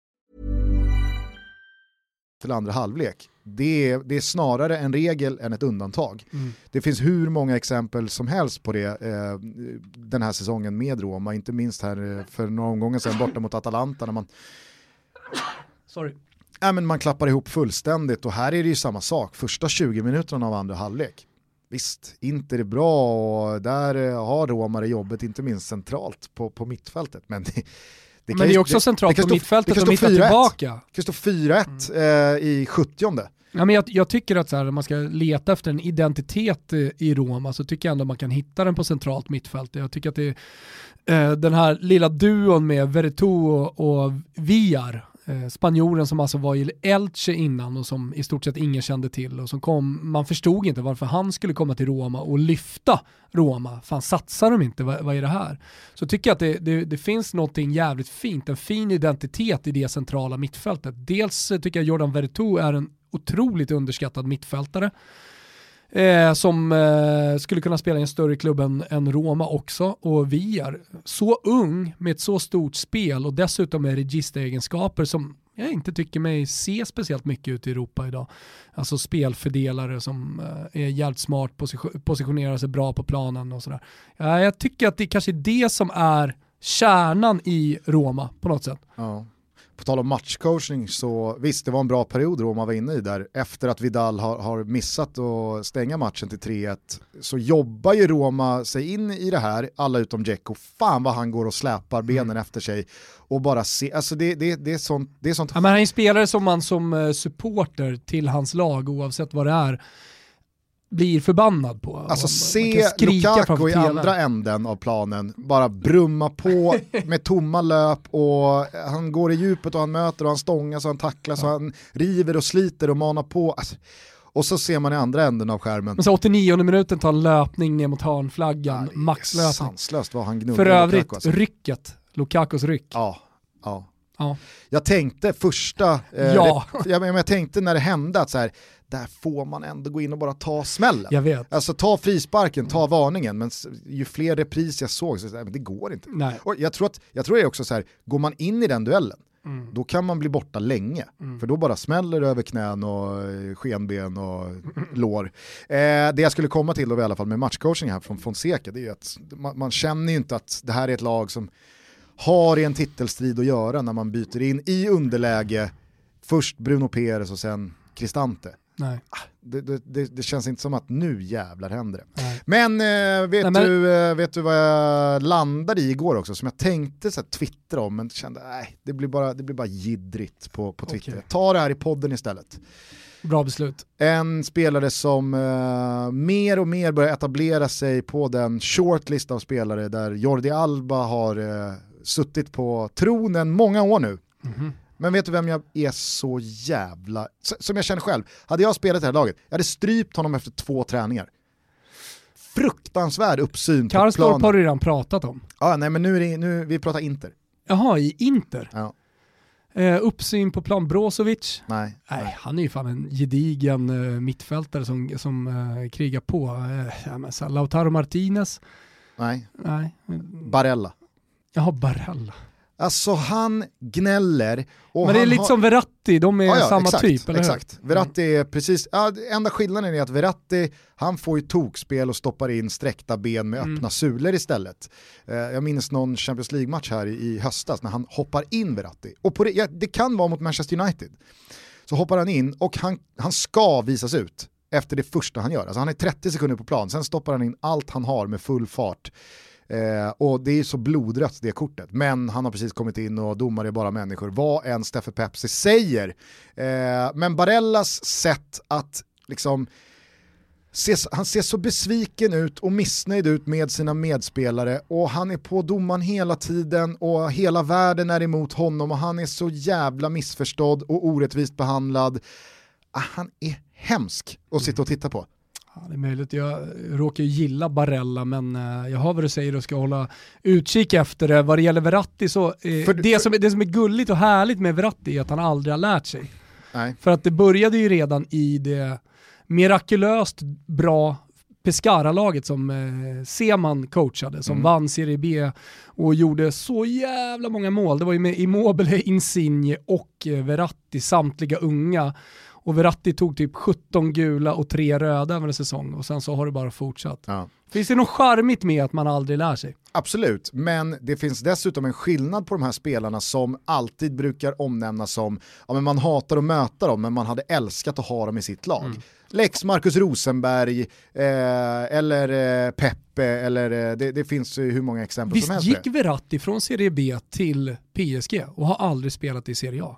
till andra halvlek. Det är, det är snarare en regel än ett undantag. Mm. Det finns hur många exempel som helst på det eh, den här säsongen med Roma, inte minst här eh, för några omgångar sedan borta mot Atalanta när man Sorry. Äh, men man klappar ihop fullständigt och här är det ju samma sak, första 20 minuterna av andra halvlek. Visst, Inter är bra och där eh, har Roma det jobbet, inte minst centralt på, på mittfältet. Men det, det men det är också det, centralt det, på mittfältet och mitta tillbaka. Det kan stå 4-1 mm. eh, i 70 Ja, men jag, jag, tycker att så här, man ska leta efter en identitet i Roma så tycker jag ändå man kan hitta den på centralt mittfält. Jag tycker att det är eh, den här lilla duon med Veretout och, och Villar eh, Eh, spanjoren som alltså var i Elche innan och som i stort sett ingen kände till och som kom, man förstod inte varför han skulle komma till Roma och lyfta Roma. Fan satsar de inte, vad, vad är det här? Så tycker jag att det, det, det, finns någonting jävligt fint, en fin identitet i det centrala mittfältet. Dels tycker jag Jordan Veretout är en otroligt underskattad mittfältare eh, som eh, skulle kunna spela i en större klubb än, än Roma också. Och vi är så ung med ett så stort spel och dessutom med registeregenskaper som jag inte tycker mig se speciellt mycket ut i Europa idag. Alltså spelfördelare som eh, är jävligt smart, position, positionerar sig bra på planen och sådär. Jag tycker att det kanske är det som är kärnan i Roma på något sätt. Ja på tal om matchcoaching så visst det var en bra period Roma var inne i där. Efter att Vidal har, har missat att stänga matchen till 3-1 så jobbar ju Roma sig in i det här, alla utom Dzeko. Fan vad han går och släpar benen mm. efter sig och bara se, alltså det, det, det är sånt. Det är sånt. Ja, men han är en spelare som man som eh, supporter till hans lag oavsett vad det är blir förbannad på. Alltså se Lukaku i andra änden av planen bara brumma på med tomma löp och han går i djupet och han möter och han stångas och han tacklas ja. och han river och sliter och manar på. Alltså, och så ser man i andra änden av skärmen. Men så 89 minuten tar löpning ner mot hörnflaggan, maxlöpning. Sanslöst vad han gnuggar För övrigt, Lukaku, alltså. rycket, Lukakos ryck. Ja, ja. Ja. Jag tänkte första, eh, ja. jag, jag, tänkte när det hände att så här, där får man ändå gå in och bara ta smällen. Jag vet. Alltså ta frisparken, ta varningen, men ju fler repris jag såg så, här, det går inte. Nej. Och jag tror, att, jag tror det är också så här, går man in i den duellen, Mm. då kan man bli borta länge. Mm. För då bara smäller det över knän och eh, skenben och lår. Eh, det jag skulle komma till då i alla fall med matchcoaching här från Fonseca, det är ju att man, man känner ju inte att det här är ett lag som har i en titelstrid att göra när man byter in i underläge först Bruno Peres och sen Cristante. Nej. Ah, det, det, det, känns inte som att nu jävlar händer det. Nej. Men, äh, vet, Nej, men... Du, äh, vet du vad jag landade i igår också, som jag tänkte så här, twittra om, men kände nej, det blir bara, det blir bara jiddrigt på, på Twitter. Okay. Ta det här i podden istället. Bra beslut. En spelare som uh, mer och mer börjar etablera sig på den shortlist av spelare där Jordi Alba har uh, suttit på tronen många år nu. Mm. Men vet du vem jag är så jävla, som jag känner själv, hade jag spelat det här laget, jag hade strypt honom efter två träningar. Fruktansvärd uppsyn på planen. Har du redan pratat om. Ja, nej men nu är det, nu, vi pratar Inter. Jaha, i Inter? Ja. Eh, uppsyn på plan Brozovic? Nej, nej. nej. Han är ju fan en gedigen eh, mittfältare som, som eh, krigar på. Eh, men, så, Lautaro Martinez? Nej. nej. Barella? Jaha, Barella. Alltså han gnäller. Men det är lite har... som Verratti, de är ja, ja, samma exakt, typ, eller Exakt, hur? Verratti är precis, ja, enda skillnaden är att Verratti, han får ju tokspel och stoppar in sträckta ben med mm. öppna sulor istället. Eh, jag minns någon Champions League-match här i, i, höstas när han hoppar in Verratti. Och på det, ja, det kan vara mot Manchester United. Så hoppar han in och han, han ska visas ut efter det första han gör. Alltså han är 30 sekunder på plan, sen stoppar han in allt han har med full fart Eh, och det är så blodrött det kortet. Men han har precis kommit in och domare är bara människor. Vad än Steffe Pepsi säger. Eh, men Barellas sätt att liksom Ses, han ser så besviken ut och missnöjd ut med sina medspelare och han är på domaren hela tiden och hela världen är emot honom och han är så jävla missförstådd och orättvist behandlad. Ah, han är hemsk att sitta och titta på. Ja, det är möjligt. Jag råkar ju gilla Barella men eh, jag har vad du säger och ska hålla utkik efter det. Vad det gäller Verratti så, eh, för, det, för... Som, det som är gulligt och härligt med Verratti är att han aldrig har lärt sig. Nej. För att det började ju redan i det mirakulöst bra Pescara-laget som eh, Seman coachade, som mm. vann Serie B och gjorde så jävla många mål. Det var ju med Immobile, Insigne och eh, Verratti, samtliga unga. Och Verratti tog typ 17 gula och 3 röda över en säsong och sen så har det bara fortsatt. Ja. Finns det något charmigt med att man aldrig lär sig? Absolut, men det finns dessutom en skillnad på de här spelarna som alltid brukar omnämnas som, ja men man hatar att möta dem men man hade älskat att ha dem i sitt lag. Mm. Lex Marcus Rosenberg, eh, eller eh, Peppe, eller eh, det, det, finns hur många exempel Visst som helst. Visst gick Verratti från Serie B till PSG och har aldrig spelat i Serie A?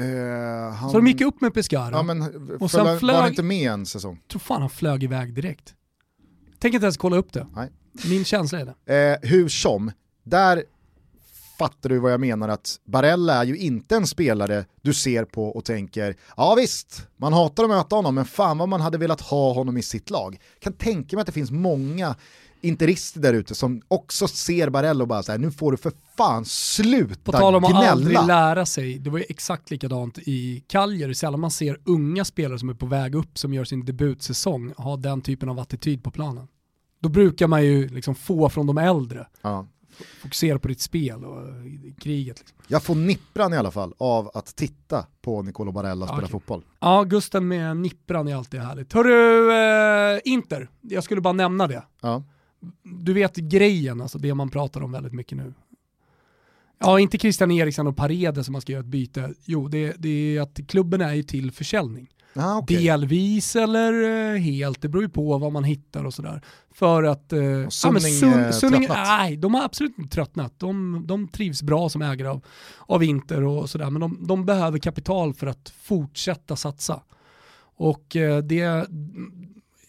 Uh, han... Så de gick upp med Pescara. Ja, men, och sen flög... Var han inte med en säsong? Jag tror fan han flög iväg direkt. Tänk inte ens kolla upp det. Nej. Min känsla är det. Uh, hur som, där fattar du vad jag menar att Barella är ju inte en spelare du ser på och tänker, ja visst, man hatar att möta honom men fan vad man hade velat ha honom i sitt lag. kan tänka mig att det finns många interister där ute som också ser Barella och bara såhär, nu får du för fan sluta På tal om gnälla. att aldrig lära sig, det var ju exakt likadant i Cagliari, sällan man ser unga spelare som är på väg upp, som gör sin debutsäsong, ha den typen av attityd på planen. Då brukar man ju liksom få från de äldre. Ja. Fokusera på ditt spel och kriget. Liksom. Jag får nippran i alla fall av att titta på Nicolo Barella spela okay. fotboll. Ja, Gusten med nippran är alltid härligt. Hörru, äh, Inter, jag skulle bara nämna det. Ja du vet grejen, alltså det man pratar om väldigt mycket nu. Ja, inte Christian Eriksson och Paredes som man ska göra ett byte. Jo, det, det är att klubben är ju till försäljning. Ah, okay. Delvis eller eh, helt, det beror ju på vad man hittar och sådär. För att... Eh, ja, Sunning, Sun, Sunning Nej, de har absolut inte tröttnat. De, de trivs bra som ägare av, av Inter och sådär, men de, de behöver kapital för att fortsätta satsa. Och eh, det,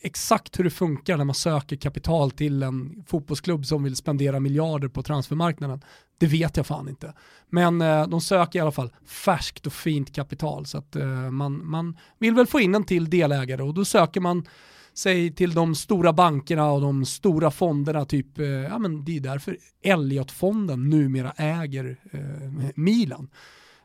exakt hur det funkar när man söker kapital till en fotbollsklubb som vill spendera miljarder på transfermarknaden, det vet jag fan inte. Men eh, de söker i alla fall färskt och fint kapital så att eh, man, man vill väl få in en till delägare och då söker man sig till de stora bankerna och de stora fonderna, typ, eh, ja men det är därför Elliot-fonden numera äger eh, Milan.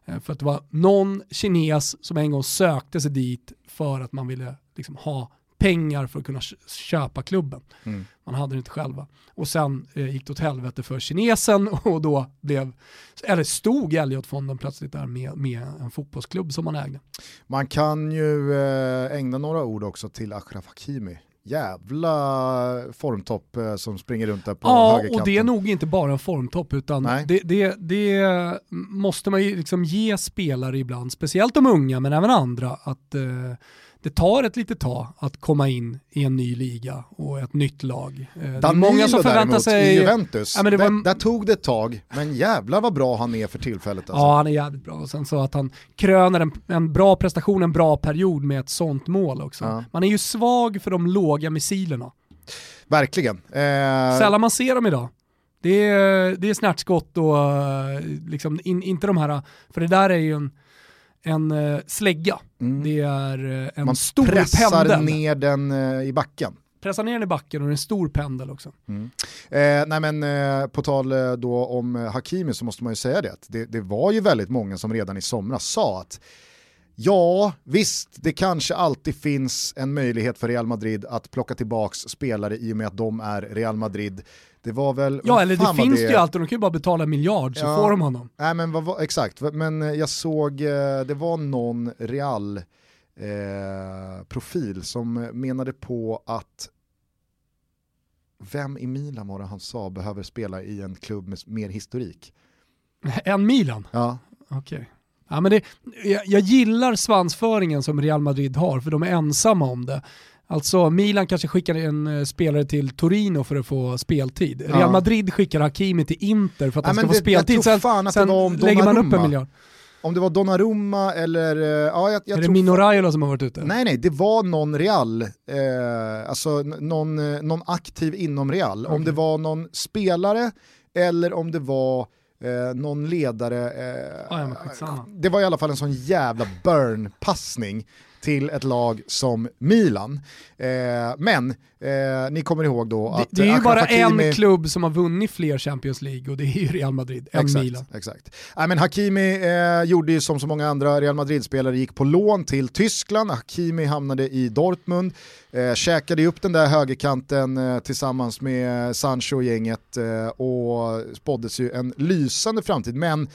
Eh, för att det var någon kines som en gång sökte sig dit för att man ville liksom ha pengar för att kunna köpa klubben. Mm. Man hade det inte själva. Och sen eh, gick det åt helvete för kinesen och då blev, eller stod Elliot-fonden plötsligt där med, med en fotbollsklubb som man ägde. Man kan ju eh, ägna några ord också till Achraf Hakimi jävla formtopp eh, som springer runt där på ja, högerkanten. Ja, och det är nog inte bara en formtopp utan det, det, det, måste man ju liksom ge spelare ibland, speciellt de unga men även andra, att eh, det tar ett litet tag att komma in i en ny liga och ett nytt lag. Eh, det är många som förväntar däremot, sig... i Juventus, ja, var... där, där, tog det ett tag, men jävlar vad bra han är för tillfället. Alltså. Ja, han är jävligt bra. Och sen så att han kröner en, en bra prestation, en bra period med ett sånt mål också. Ja. Man är ju svag för de låga missilerna. Verkligen. Eh... Sällan man ser dem idag. Det är, det är snärtskott och eh, liksom in, inte de här, för det där är ju en en uh, slägga. Mm. Det är uh, en Man stor pendel. Man pressar ner den uh, i backen. Pressar ner den i backen och det är en stor pendel också. Mm. Eh, nej men eh, på tal då om Hakimi så måste man ju säga det. det. Det var ju väldigt många som redan i somras sa att Ja, visst, det kanske alltid finns en möjlighet för Real Madrid att plocka tillbaka spelare i och med att de är Real Madrid. Det var väl... Ja, eller det finns det ju alltid, de kan ju bara betala en miljard så ja, får de honom. Nej, men vad, exakt, men jag såg, eh, det var någon Real eh, profil som menade på att vem i Milan var det han sa behöver spela i en klubb med mer historik? En Milan? Ja. Okej. Okay. Ja, men det, jag, jag, gillar svansföringen som Real Madrid har, för de är ensamma om det. Alltså Milan kanske skickar en uh, spelare till Torino för att få speltid. Ja. Real Madrid skickar Hakimi till Inter för att ja, han ska få det, speltid. Sen, sen lägger man upp en miljard. Om det var Donnarumma eller... Uh, ja, jag, jag är det Mino Raiola som har varit ute? Nej, nej, det var någon Real, eh, alltså någon, någon aktiv inom Real. Okay. Om det var någon spelare eller om det var eh, någon ledare. Eh, ah, det var i alla fall en sån jävla burn-passning till ett lag som Milan. Eh, men eh, ni kommer ihåg då att... Det, det är ju bara Hakimi... en klubb som har vunnit fler Champions League och det är ju Real Madrid, än exakt, Milan. Exakt. Äh, men Hakimi eh, gjorde ju som så många andra Real Madrid-spelare, gick på lån till Tyskland, Hakimi hamnade i Dortmund, eh, käkade upp den där högerkanten eh, tillsammans med Sancho och gänget eh, och spåddes ju en lysande framtid. Men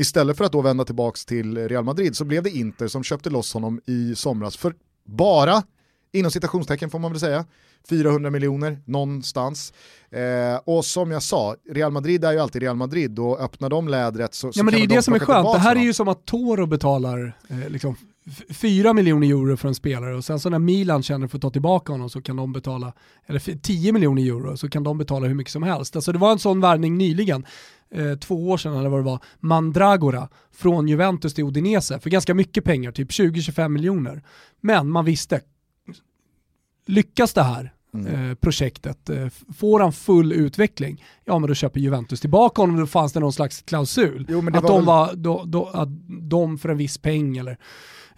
Istället för att då vända tillbaka till Real Madrid så blev det Inter som köpte loss honom i somras för bara, inom citationstecken får man väl säga, 400 miljoner någonstans. Eh, och som jag sa, Real Madrid är ju alltid Real Madrid och öppnar de lädret så, Ja men det är det som är skönt, det här är ju som att Toro betalar eh, liksom 4 miljoner euro för en spelare och sen så när Milan känner för att ta tillbaka honom så kan de betala, eller 10 miljoner euro så kan de betala hur mycket som helst. Alltså det var en sån värvning nyligen eh, två år sedan eller vad det var, Mandragora från Juventus till Udinese för ganska mycket pengar, typ 20-25 miljoner. Men man visste, lyckas det här mm. eh, projektet, eh, får han full utveckling, ja men då köper Juventus tillbaka honom, då fanns det någon slags klausul. Jo, att, var de var, då, då, att de för en viss peng eller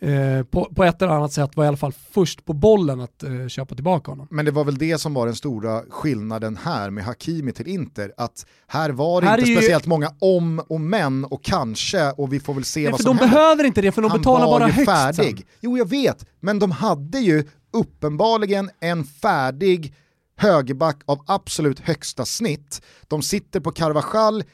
Eh, på, på, ett eller annat sätt var i alla fall först på bollen att eh, köpa tillbaka honom. Men det var väl det som var den stora skillnaden här med Hakimi till Inter, att här var det här inte speciellt ju... många om och men och kanske och vi får väl se Nej, vad som de behöver inte det för de Han betalar bara högst färdig. Sen. Jo jag vet, men de hade ju uppenbarligen en färdig högerback av absolut högsta snitt. De sitter på Carvajal,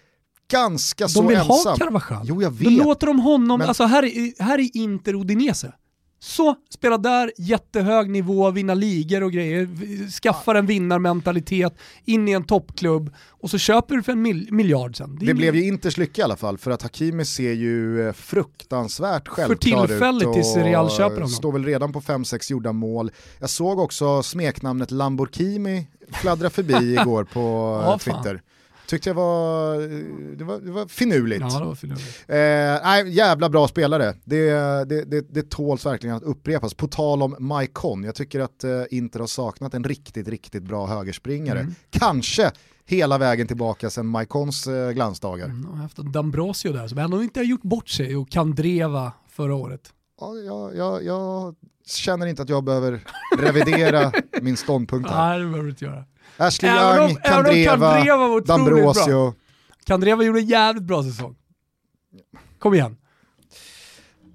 ganska de så ensam. De vill ha Carvajal. Jo, jag vet. Då låter de honom, men... alltså här är, här är Inter Udinese. Så, spela där, jättehög nivå, vinna ligor och grejer, skaffar en vinnarmentalitet, in i en toppklubb och så köper du för en mil miljard sen. Det, det blev ju Inters lycka i alla fall, för att Hakimi ser ju eh, fruktansvärt självklar ut. För tillfället tills Real köper honom. Står väl redan på 5-6 gjorda mål. Jag såg också smeknamnet Lamborghini fladdra förbi igår på ja, Twitter. Tyckte jag var, det var, det var finurligt. Ja, det var finurligt. Eh, nej, jävla bra spelare. Det, det, det, det tåls verkligen att upprepas. På tal om Maikon, jag tycker att eh, Inter har saknat en riktigt, riktigt bra högerspringare. Mm. Kanske hela vägen tillbaka sedan Maikons eh, glansdagar. Mm, och haft Dambrosio där som ändå inte har gjort bort sig och kan dreva förra året. Ja, jag, jag, jag känner inte att jag behöver revidera min ståndpunkt här. Nej, det behöver du inte göra. Ashley Young, Kandreva, Kandreva Dambrosio. Kandreva gjorde en jävligt bra säsong. Kom igen.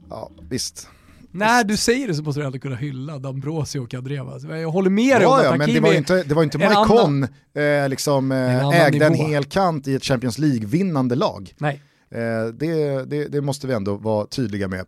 Ja, visst. När du säger det så måste du ändå kunna hylla Dambrosio och Kandreva. Jag håller med dig ja, om att ja, men det var ju inte, det var inte Maikon eh, liksom, eh, ägde en hel kant i ett Champions League-vinnande lag. Nej. Eh, det, det, det måste vi ändå vara tydliga med.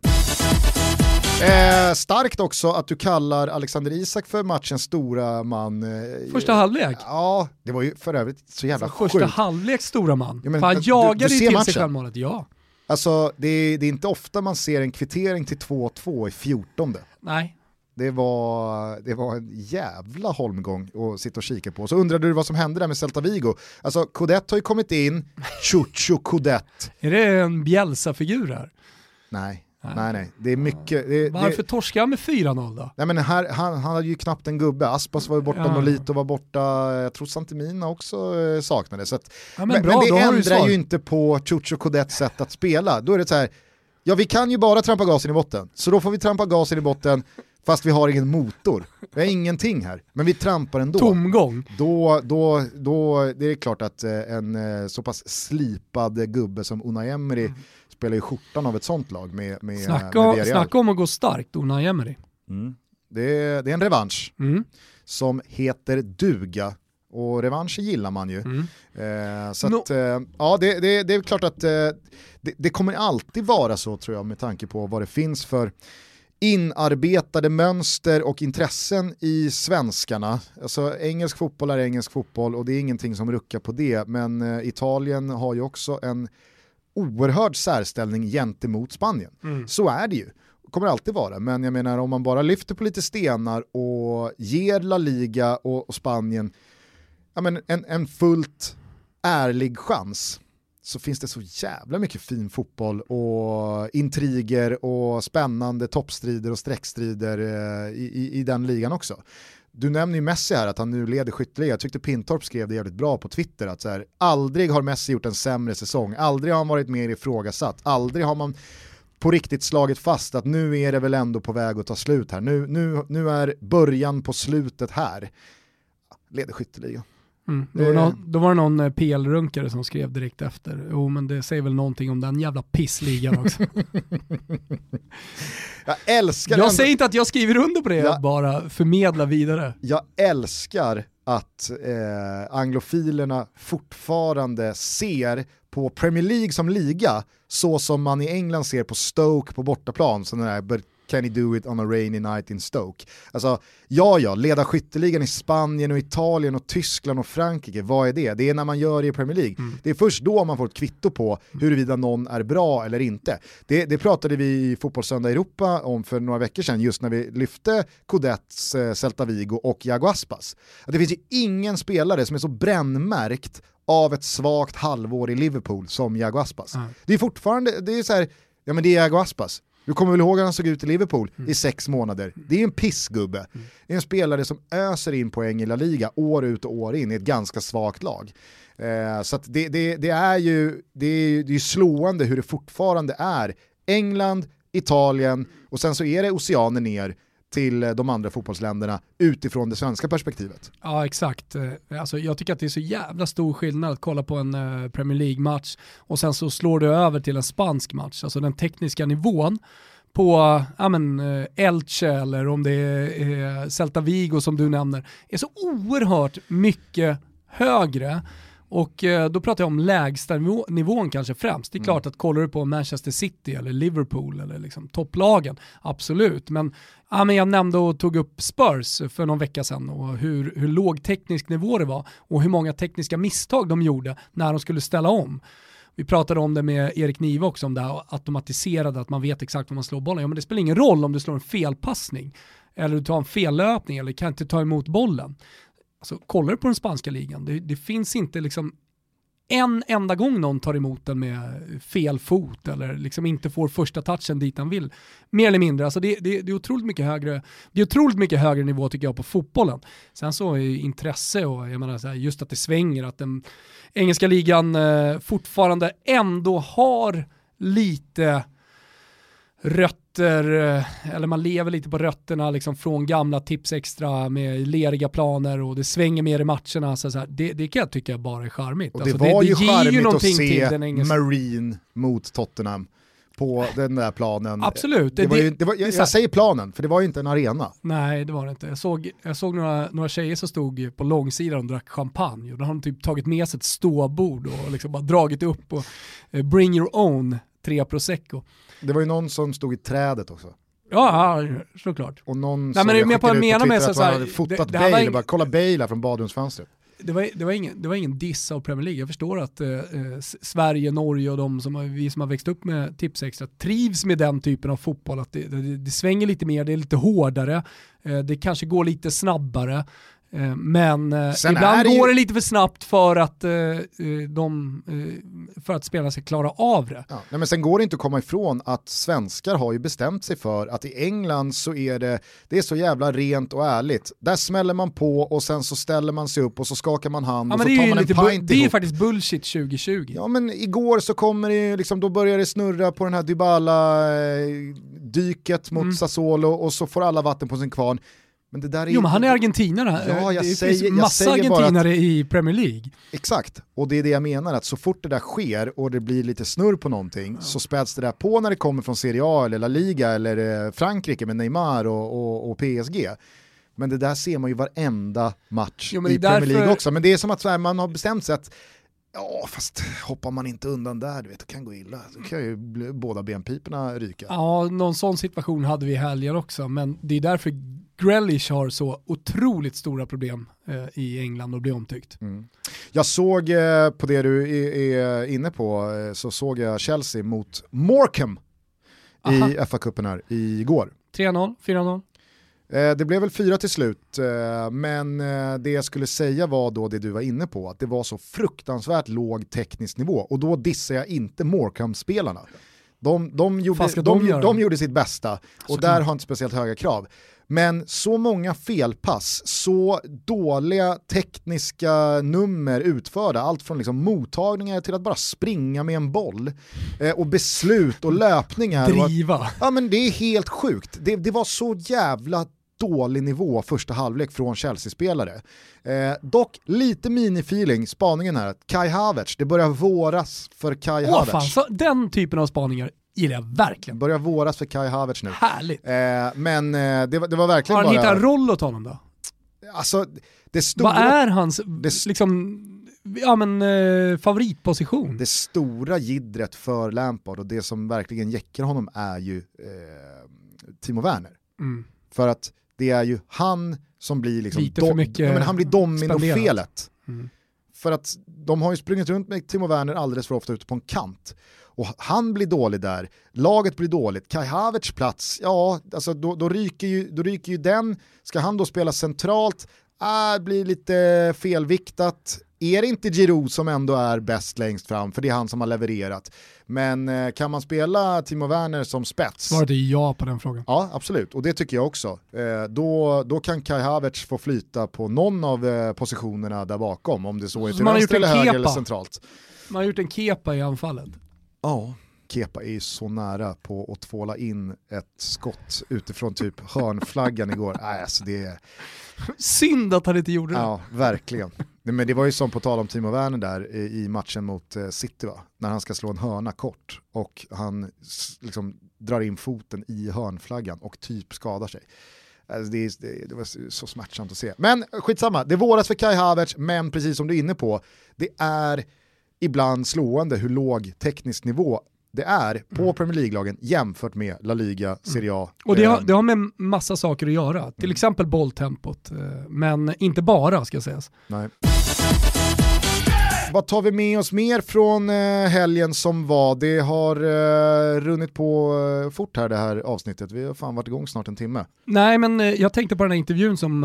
Eh, starkt också att du kallar Alexander Isak för matchens stora man. Eh, första halvlek? Ja, det var ju för övrigt så jävla alltså, Första halvlek stora man. Ja, men, han jagade ju till matchen. sig självmålet, ja. Alltså det är, det är, inte ofta man ser en kvittering till 2-2 i 14. Nej. Det var, det var en jävla holmgång att sitta och kika på. Så undrade du vad som hände där med Celta Vigo. Alltså Codet har ju kommit in, Chucho Codet. Är det en Bielsa-figur här? Nej. Nej nej, det är mycket. Det, Varför det... torskar han med 4-0 då? Nej men här, han, han hade ju knappt en gubbe, Aspas var ju borta, ja. Nolito var borta, jag tror Santemina också eh, saknades. Så att, ja, men, bra, men, det ändrar ju inte på Chucho Kodets sätt att spela. Då är det så här, ja vi kan ju bara trampa gasen i botten, så då får vi trampa gasen i botten fast vi har ingen motor. Vi har ingenting här, men vi trampar ändå. Tomgång. Då, då, då det är klart att eh, en eh, så pass slipad gubbe som Unai Emery mm spelar ju skjortan av ett sånt lag med, med, snacka, med snacka om att gå starkt, Unai Emery. Mm. Det, är, det är en revansch mm. som heter duga och revansch gillar man ju. Mm. Eh, så no. att, eh, ja, det, det, det, är klart att eh, det, det, kommer alltid vara så tror jag med tanke på vad det finns för inarbetade mönster och intressen i svenskarna. Alltså engelsk fotboll är engelsk fotboll och det är ingenting som ruckar på det, men eh, Italien har ju också en oerhörd särställning gentemot Spanien. Mm. Så är det ju kommer alltid vara, men jag menar om man bara lyfter på lite stenar och ger La Liga och, och Spanien ja, men en, en fullt ärlig chans så finns det så jävla mycket fin fotboll och intriger och spännande toppstrider och streckstrider eh, i, i, i den ligan också du nämner ju Messi här, att han nu leder skytteligan. Jag tyckte Pintorp skrev det jävligt bra på Twitter, att så här, aldrig har Messi gjort en sämre säsong, aldrig har han varit mer ifrågasatt, aldrig har man på riktigt slagit fast att nu är det väl ändå på väg att ta slut här. Nu, nu, nu är början på slutet här. Leder skytteligan. Mm. Då, var det någon, då var det någon eh, PL-runkare som skrev direkt efter, jo men det säger väl någonting om den jävla pissligan också. jag älskar Jag ändå... säger inte att jag skriver under på det, jag bara förmedlar vidare. Jag älskar att eh, anglofilerna fortfarande ser på Premier League som liga så som man i England ser på Stoke på bortaplan, sådana där Can he do it on a rainy night in Stoke? Alltså, ja ja, leda skytteligan i Spanien och Italien och Tyskland och Frankrike, vad är det? Det är när man gör det i Premier League. Mm. Det är först då man får ett kvitto på huruvida någon är bra eller inte. Det, det pratade vi i Fotbollssöndag Europa om för några veckor sedan, just när vi lyfte Codets, eh, Celta Vigo och Jago Aspas. Att det finns ju ingen spelare som är så brännmärkt av ett svagt halvår i Liverpool som Jago Aspas. Mm. Det är fortfarande, det är så här, ja men det är Jago Aspas. Du kommer väl ihåg hur han såg ut i Liverpool mm. i sex månader? Det är en pissgubbe. Mm. Det är en spelare som öser in poäng i La Liga år ut och år in i ett ganska svagt lag. Eh, så det, det, det, är ju det är, det är slående hur det fortfarande är England, Italien och sen så är det oceaner ner till eh, de andra fotbollsländerna utifrån det svenska perspektivet. Ja exakt. Eh, alltså, jag tycker att det är så jävla stor skillnad att kolla på en eh, Premier League-match och sen så slår du över till en spansk match. Alltså den tekniska nivån på ja, men, Elche eller om det är Celta Vigo som du nämner är så oerhört mycket högre och eh, då pratar jag om lägsta nivå, nivån kanske främst. Det är mm. klart att kollar du på Manchester City eller Liverpool eller liksom topplagen, absolut. Men, ja, men jag nämnde och tog upp Spurs för någon vecka sedan och hur, hur låg teknisk nivå det var och hur många tekniska misstag de gjorde när de skulle ställa om. Vi pratade om det med Erik Nive också, om det här automatiserade, att man vet exakt var man slår bollen. Ja, men det spelar ingen roll om du slår en felpassning eller du tar en fellöpning eller kan inte ta emot bollen. Alltså, kollar du på den spanska ligan, det, det, finns inte liksom en enda gång någon tar emot den med fel fot eller liksom inte får första touchen dit han vill. Mer eller mindre, alltså det, det, det, är otroligt mycket högre, det är otroligt mycket högre nivå tycker jag på fotbollen. Sen så är intresse och jag menar så här, just att det svänger, att den engelska ligan eh, fortfarande ändå har lite rötter, eh, eller man lever lite på rötterna liksom från gamla tips extra med leriga planer och det svänger mer i matcherna. Så, så här, det, det kan jag tycka bara är charmigt. Och det alltså, var det, det ju charmigt att se Marine mot Tottenham på den där planen. Absolut. Det var ju, det var, jag, jag, säger planen, för det var ju inte en arena. Nej, det var det inte. Jag såg, jag såg några, några tjejer som stod på långsidan och drack champagne och då har de typ tagit med sig ett ståbord och liksom bara dragit upp och eh, bring your own tre prosecco. Det var ju någon som stod i trädet också. Ja, såklart. Och någon Nej, men jag med på att mena med så, så här, hade fotat det, det Bale ing... bara kolla Bale från badrumsfönstret. Det var, det, var ingen, det var ingen diss av Premier League. Jag förstår att eh, eh Sverige, Norge och de som har, vi som har växt upp med Tipsextra trivs med den typen av fotboll. Att det, det, det svänger lite mer, det är lite hårdare, eh, det kanske går lite snabbare. Eh, men eh, ibland det går ju... det lite för snabbt för att, eh, de, för att spelarna ska klara av det. Ja, nej, men sen går det inte att komma ifrån att svenskar har ju bestämt sig för att i England så är det, det är så jävla rent och ärligt. Där smäller man på och sen så ställer man sig upp och så skakar man hand ja, och så tar man en pint Det är faktiskt bullshit 2020. Ja men igår så kommer det liksom, då börjar det snurra på den här Dybala-dyket mot mm. Sassuolo och så får alla vatten på sin kvarn. Men det där är jo men han är argentinare. Ja, jag det säger, finns massa argentinare att, i Premier League. Exakt, och det är det jag menar att så fort det där sker och det blir lite snurr på någonting ja. så späds det där på när det kommer från Serie A eller La Liga eller eh, Frankrike med Neymar och, och, och PSG. Men det där ser man ju varenda match jo, i Premier League också. Men det är som att här, man har bestämt sig att Ja, fast hoppar man inte undan där, du vet, det kan gå illa. Då kan ju båda benpiporna ryka. Ja, någon sån situation hade vi i helgen också, men det är därför Grealish har så otroligt stora problem eh, i England och blir omtyckt. Mm. Jag såg eh, på det du är, är inne på, eh, så såg jag Chelsea mot Morecambe i FA-cupen här igår. 3-0, 4-0. Eh, det blev väl fyra till slut, eh, men eh, det jag skulle säga var då det du var inne på, att det var så fruktansvärt låg teknisk nivå och då dissar jag inte Morecambe-spelarna. De, de, gjorde, de, de, de, gjorde sitt bästa och där har inte speciellt höga krav. Men så många felpass, så dåliga tekniska nummer utförda, allt från liksom mottagningar till att bara springa med en boll, eh, och beslut och löpningar. Driva. Och ja men det är helt sjukt. Det, det var så jävla dålig nivå första halvlek från Chelsea-spelare. Eh, dock lite mini-feeling, spaningen här, Kai Havertz, det börjar våras för Kai Åh, Havertz. Fan, så den typen av spaningar gillar jag verkligen. Börjar våras för Kai Havertz nu. Härligt. Eh, men eh, det, var, det var verkligen bara... Har han hittat en roll åt honom då? Alltså, det stora... Vad är hans, det, liksom, ja men eh, favoritposition? Det stora gidret för Lampard och det som verkligen jäckar honom är ju eh, Timo Werner. Mm. För att det är ju han som blir liksom Lite för mycket ja, men han blir dominofelet. Mm. För att de har ju sprungit runt med Timo Werner alldeles för ofta ute på en kant. Och han blir dålig där, laget blir dåligt, Kai Havertz plats, ja, alltså då, då, ryker ju, då ryker ju den, ska han då spela centralt, äh, blir lite felviktat, är det inte Giroud som ändå är bäst längst fram, för det är han som har levererat. Men eh, kan man spela Timo Werner som spets? Svaret är ja på den frågan. Ja, absolut. Och det tycker jag också. Eh, då, då kan Kai Havertz få flyta på någon av eh, positionerna där bakom, om det så är till vänster eller höger eller centralt. Man har gjort en kepa i anfallet. Ja, Kepa är ju så nära på att tvåla in ett skott utifrån typ hörnflaggan igår. Nej, alltså det är... Synd att han inte gjorde det. Ja, verkligen. Men det var ju som på tal om Timo Werner där i matchen mot eh, City va? När han ska slå en hörna kort och han liksom drar in foten i hörnflaggan och typ skadar sig. Alltså det, det, det, var så smärtsamt att se. Men skitsamma, det våras för Kai Havertz, men precis som du är inne på, det är ibland slående hur låg teknisk nivå det är på. Premier League-lagen jämfört med La Liga. Serie A. Och det har, det har med massa saker att göra, till mm. exempel bolltempot, eh, men inte bara ska sägas. Nej. Vad tar vi med oss mer från eh, helgen som var? Det har runnit på fort här det här avsnittet. Vi har fan varit igång snart en timme. Nej men jag tänkte på den här intervjun som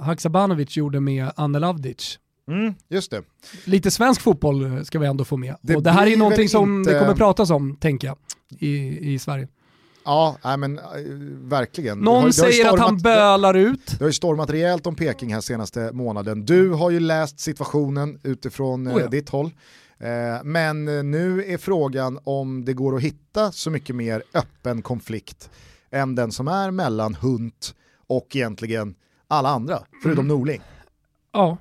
Haksabanovic gjorde med Anne Lavdic. Mm, just det. Lite svensk fotboll ska vi ändå få med. Det och det här är någonting som inte... det kommer pratas om, tänker jag, i, i Sverige. Ja, nej men äh, verkligen. Någon har, säger stormat, att han bölar ut. Det har ju stormat rejält om Peking här senaste månaden. Du har ju läst situationen utifrån oh ja. ditt håll. Eh, men nu är frågan om det går att hitta så mycket mer öppen konflikt än den som är mellan Hunt och egentligen alla andra, förutom mm. Norling. Ja,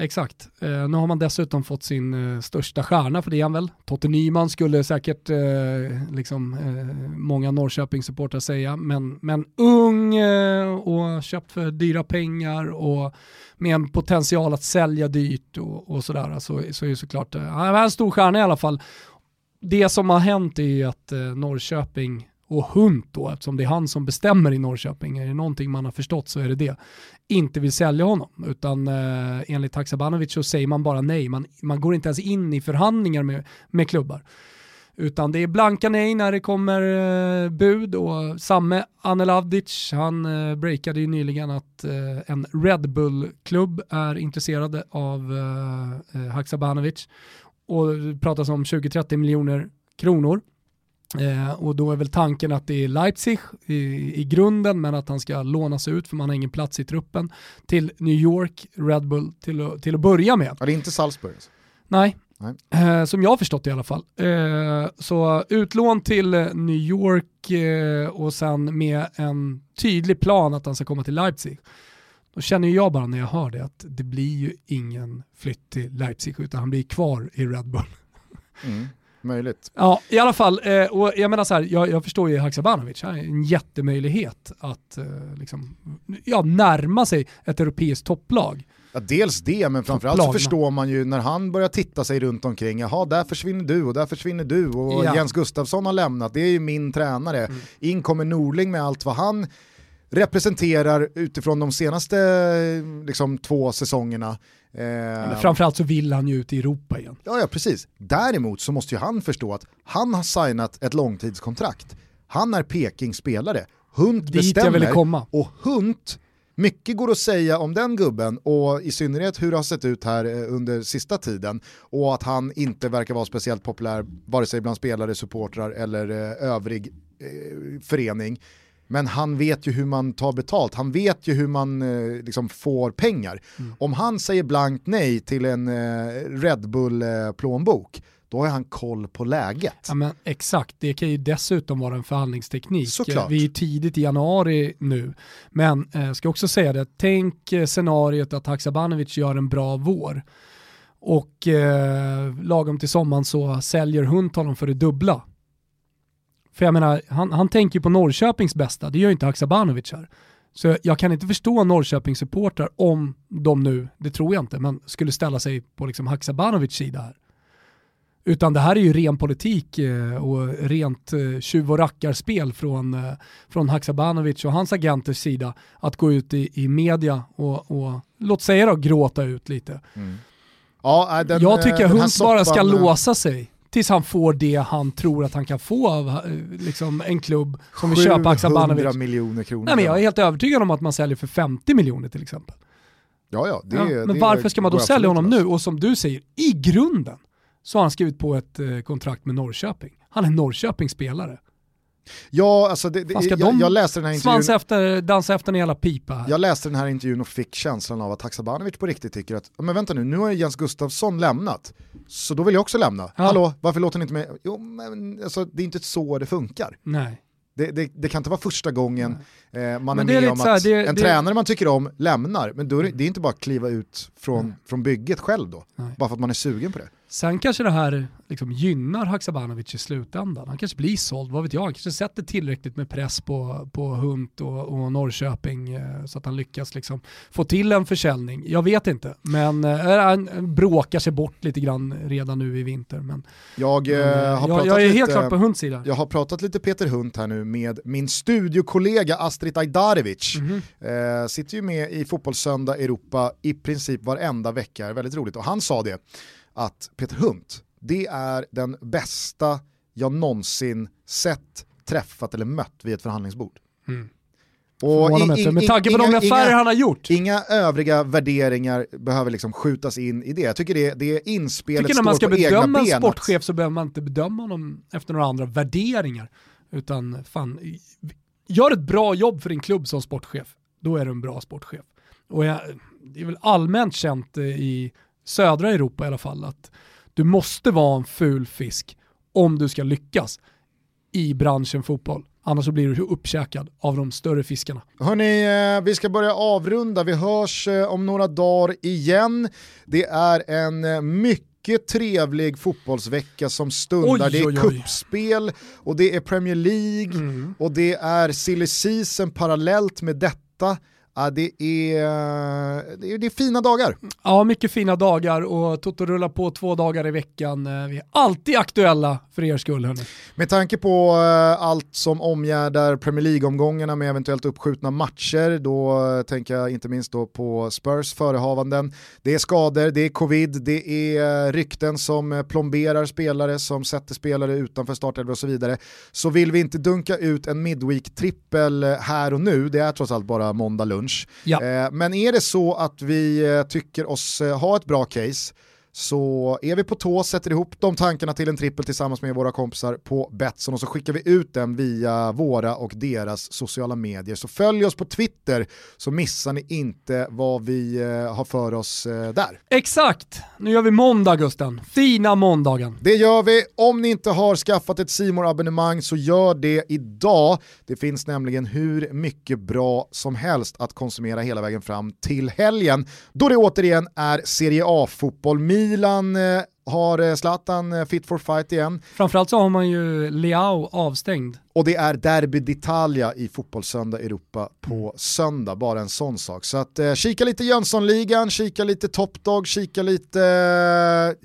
Exakt. Eh, nu har man dessutom fått sin eh, största stjärna för det är han väl. Totte Nyman skulle säkert eh, liksom, eh, många Norrköpingssupportrar säga, men, men ung eh, och köpt för dyra pengar och med en potential att sälja dyrt och, och sådär. Så, så är det såklart, eh, han är en stor stjärna i alla fall. Det som har hänt är att eh, Norrköping och Hunt då, eftersom det är han som bestämmer i Norrköping, är det någonting man har förstått så är det det, inte vill sälja honom. Utan eh, enligt Haksabanovic så säger man bara nej, man, man går inte ens in i förhandlingar med, med klubbar. Utan det är blanka nej när det kommer eh, bud och samme Anel Avdic, han eh, breakade ju nyligen att eh, en Red Bull-klubb är intresserade av eh, eh Haksabanovic och det pratas om 20-30 miljoner kronor. Eh, och då är väl tanken att det är Leipzig i, i grunden men att han ska lånas ut för man har ingen plats i truppen till New York, Red Bull till, till att börja med. Ja, det är inte Salzburg? Alltså. Nej, Eh, som jag har förstått det i alla fall. Eh, så utlån till New York eh, och sen med en tydlig plan att han ska komma till Leipzig. Då känner jag bara när jag hör det att det blir ju ingen flytt till Leipzig utan han blir kvar i Red Bull. Mm. Möjligt. Ja, i alla fall. Eh, och jag menar så här, jag, jag förstår ju Haksabanovic, han är en jättemöjlighet att eh, liksom, ja, närma sig ett europeiskt topplag. Ja, dels det, men framförallt så förstår man ju när han börjar titta sig runt omkring, jaha där försvinner du och där försvinner du och ja. Jens Gustafsson har lämnat, det är ju min tränare. Mm. In kommer Norling med allt vad han representerar utifrån de senaste liksom, två säsongerna. Eh, framförallt så vill han ju ut i Europa igen. Ja, ja, precis. Däremot så måste ju han förstå att han har signat ett långtidskontrakt. Han är Pekings spelare. Hunt Dit bestämmer och Hunt mycket går att säga om den gubben och i synnerhet hur det har sett ut här eh, under sista tiden och att han inte verkar vara speciellt populär vare sig bland spelare, supportrar eller eh, övrig eh, förening. Men han vet ju hur man tar betalt, han vet ju hur man eh, liksom får pengar. Mm. Om han säger blankt nej till en eh, Red Bull-plånbok, eh, då har han koll på läget. Ja, men exakt, det kan ju dessutom vara en förhandlingsteknik. Såklart. Vi är tidigt i januari nu, men jag eh, ska också säga det, tänk eh, scenariot att Haksabanovic gör en bra vår och eh, lagom till sommaren så säljer Hunt honom för det dubbla. För jag menar, han, han tänker på Norrköpings bästa, det gör ju inte Haksabanovic här. Så jag kan inte förstå Norrköpings supportrar om de nu, det tror jag inte, men skulle ställa sig på liksom Haksabanovics sida här. Utan det här är ju ren politik eh, och rent eh, tjuv och rackarspel från, eh, från Haksabanovic och hans agenters sida att gå ut i, i media och, och låt säga då gråta ut lite. Mm. Ja, den, jag tycker att Hunt bara ska låsa sig tills han får det han tror att han kan få av liksom, en klubb som vill köpa Haksabanovic. miljoner kronor. Nej, men jag är helt övertygad om att man säljer för 50 miljoner till exempel. Ja, ja, det, ja men det varför ska man då sälja honom nu? Och som du säger, i grunden så har han skrivit på ett eh, kontrakt med Norrköping. Han är Norrköpings spelare. Ja, alltså det, det, jag, de jag läste den här intervjun. Svans efter, dansa efter en jävla pipa. Här. Jag läste den här intervjun och fick känslan av att Haksabanovic på riktigt tycker att, men vänta nu, nu har Jens Gustafsson lämnat, så då vill jag också lämna. Ja. Hallå, varför låter ni inte mig? Jo, men alltså, det är inte så det funkar. Nej. Det, det, det, kan inte vara första gången eh, man är, är med om att här, en tränare man tycker om lämnar, men är det, det är inte bara att kliva ut från, från bygget själv då, Nej. bara för att man är sugen på det. Sen kanske det här liksom gynnar Haksabanovic i slutändan. Han kanske blir såld, vad vet jag. Han kanske sätter tillräckligt med press på, på Hunt och, och Norrköping eh, så att han lyckas liksom få till en försäljning. Jag vet inte, men eh, han bråkar sig bort lite grann redan nu i vinter. Men, jag, eh, har jag, jag är helt klart på Hunts sida. Jag har pratat lite Peter Hunt här nu med min studiokollega Astrid Ajdarevic. Mm -hmm. eh, sitter ju med i Fotbollssöndag Europa i princip varenda vecka, väldigt roligt. Och han sa det, att Peter Hunt, det är den bästa jag någonsin sett, träffat eller mött vid ett förhandlingsbord. Mm. Och in, in, med tanke på de affärer han har gjort. Inga övriga värderingar behöver liksom skjutas in i det. Jag tycker det, det inspelet står på egna ben. Tycker när man ska bedöma en sportchef så behöver man inte bedöma honom efter några andra värderingar. Utan fan, gör ett bra jobb för din klubb som sportchef. Då är du en bra sportchef. Och jag, det är väl allmänt känt i södra Europa i alla fall, att du måste vara en ful fisk om du ska lyckas i branschen fotboll. Annars så blir du uppkäkad av de större fiskarna. Hörni, eh, vi ska börja avrunda. Vi hörs eh, om några dagar igen. Det är en eh, mycket trevlig fotbollsvecka som stundar. Oj, det är kuppspel och det är Premier League mm. och det är silly season parallellt med detta. Ja, det, är, det, är, det är fina dagar. Ja, mycket fina dagar och Toto rullar på två dagar i veckan. Eh, vi är alltid aktuella för er skull. Hörni. Med tanke på uh, allt som omgärdar Premier League-omgångarna med eventuellt uppskjutna matcher, då uh, tänker jag inte minst då på Spurs förehavanden. Det är skador, det är covid, det är rykten som plomberar spelare, som sätter spelare utanför startelvor och så vidare. Så vill vi inte dunka ut en midweek-trippel här och nu, det är trots allt bara måndag lunch. Ja. men är det så att vi tycker oss ha ett bra case, så är vi på tå, sätter ihop de tankarna till en trippel tillsammans med våra kompisar på Betsson och så skickar vi ut den via våra och deras sociala medier. Så följ oss på Twitter så missar ni inte vad vi eh, har för oss eh, där. Exakt, nu gör vi måndag Gusten, fina måndagen. Det gör vi, om ni inte har skaffat ett simor abonnemang så gör det idag. Det finns nämligen hur mycket bra som helst att konsumera hela vägen fram till helgen då det återigen är Serie A-fotboll Milan eh, har eh, Zlatan eh, fit for fight igen. Framförallt så har man ju Leao avstängd. Och det är Derby d'Italia i Fotbollssöndag Europa på mm. söndag, bara en sån sak. Så att eh, kika lite Jönssonligan, kika lite Top Dog, kika lite...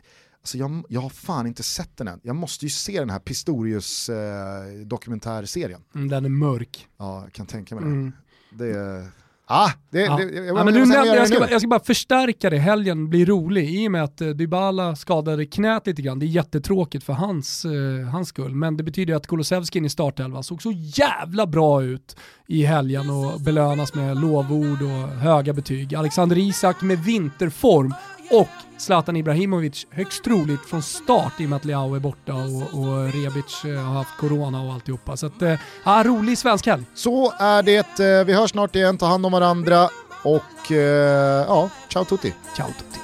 Alltså jag, jag har fan inte sett den än. Jag måste ju se den här Pistorius eh, dokumentärserien. Mm, den är mörk. Ja, jag kan tänka mig det. Mm. det är, Ah, det, ja. det, jag, ja, men du nämnde, jag, ska bara, jag ska bara förstärka det, helgen blir rolig i och med att uh, Dybala skadade knät lite grann. Det är jättetråkigt för hans, uh, hans skull, men det betyder att Kulusevski i startelva såg så jävla bra ut i helgen och belönas med lovord och höga betyg. Alexander Isak med vinterform och Zlatan Ibrahimovic högst troligt från start i och med att Leao är borta och, och Rebic eh, har haft corona och alltihopa. Så att, eh, ja, rolig svensk helg. Så är det. Eh, vi hörs snart igen, ta hand om varandra och ja, ciao tutti. Ciao tutti.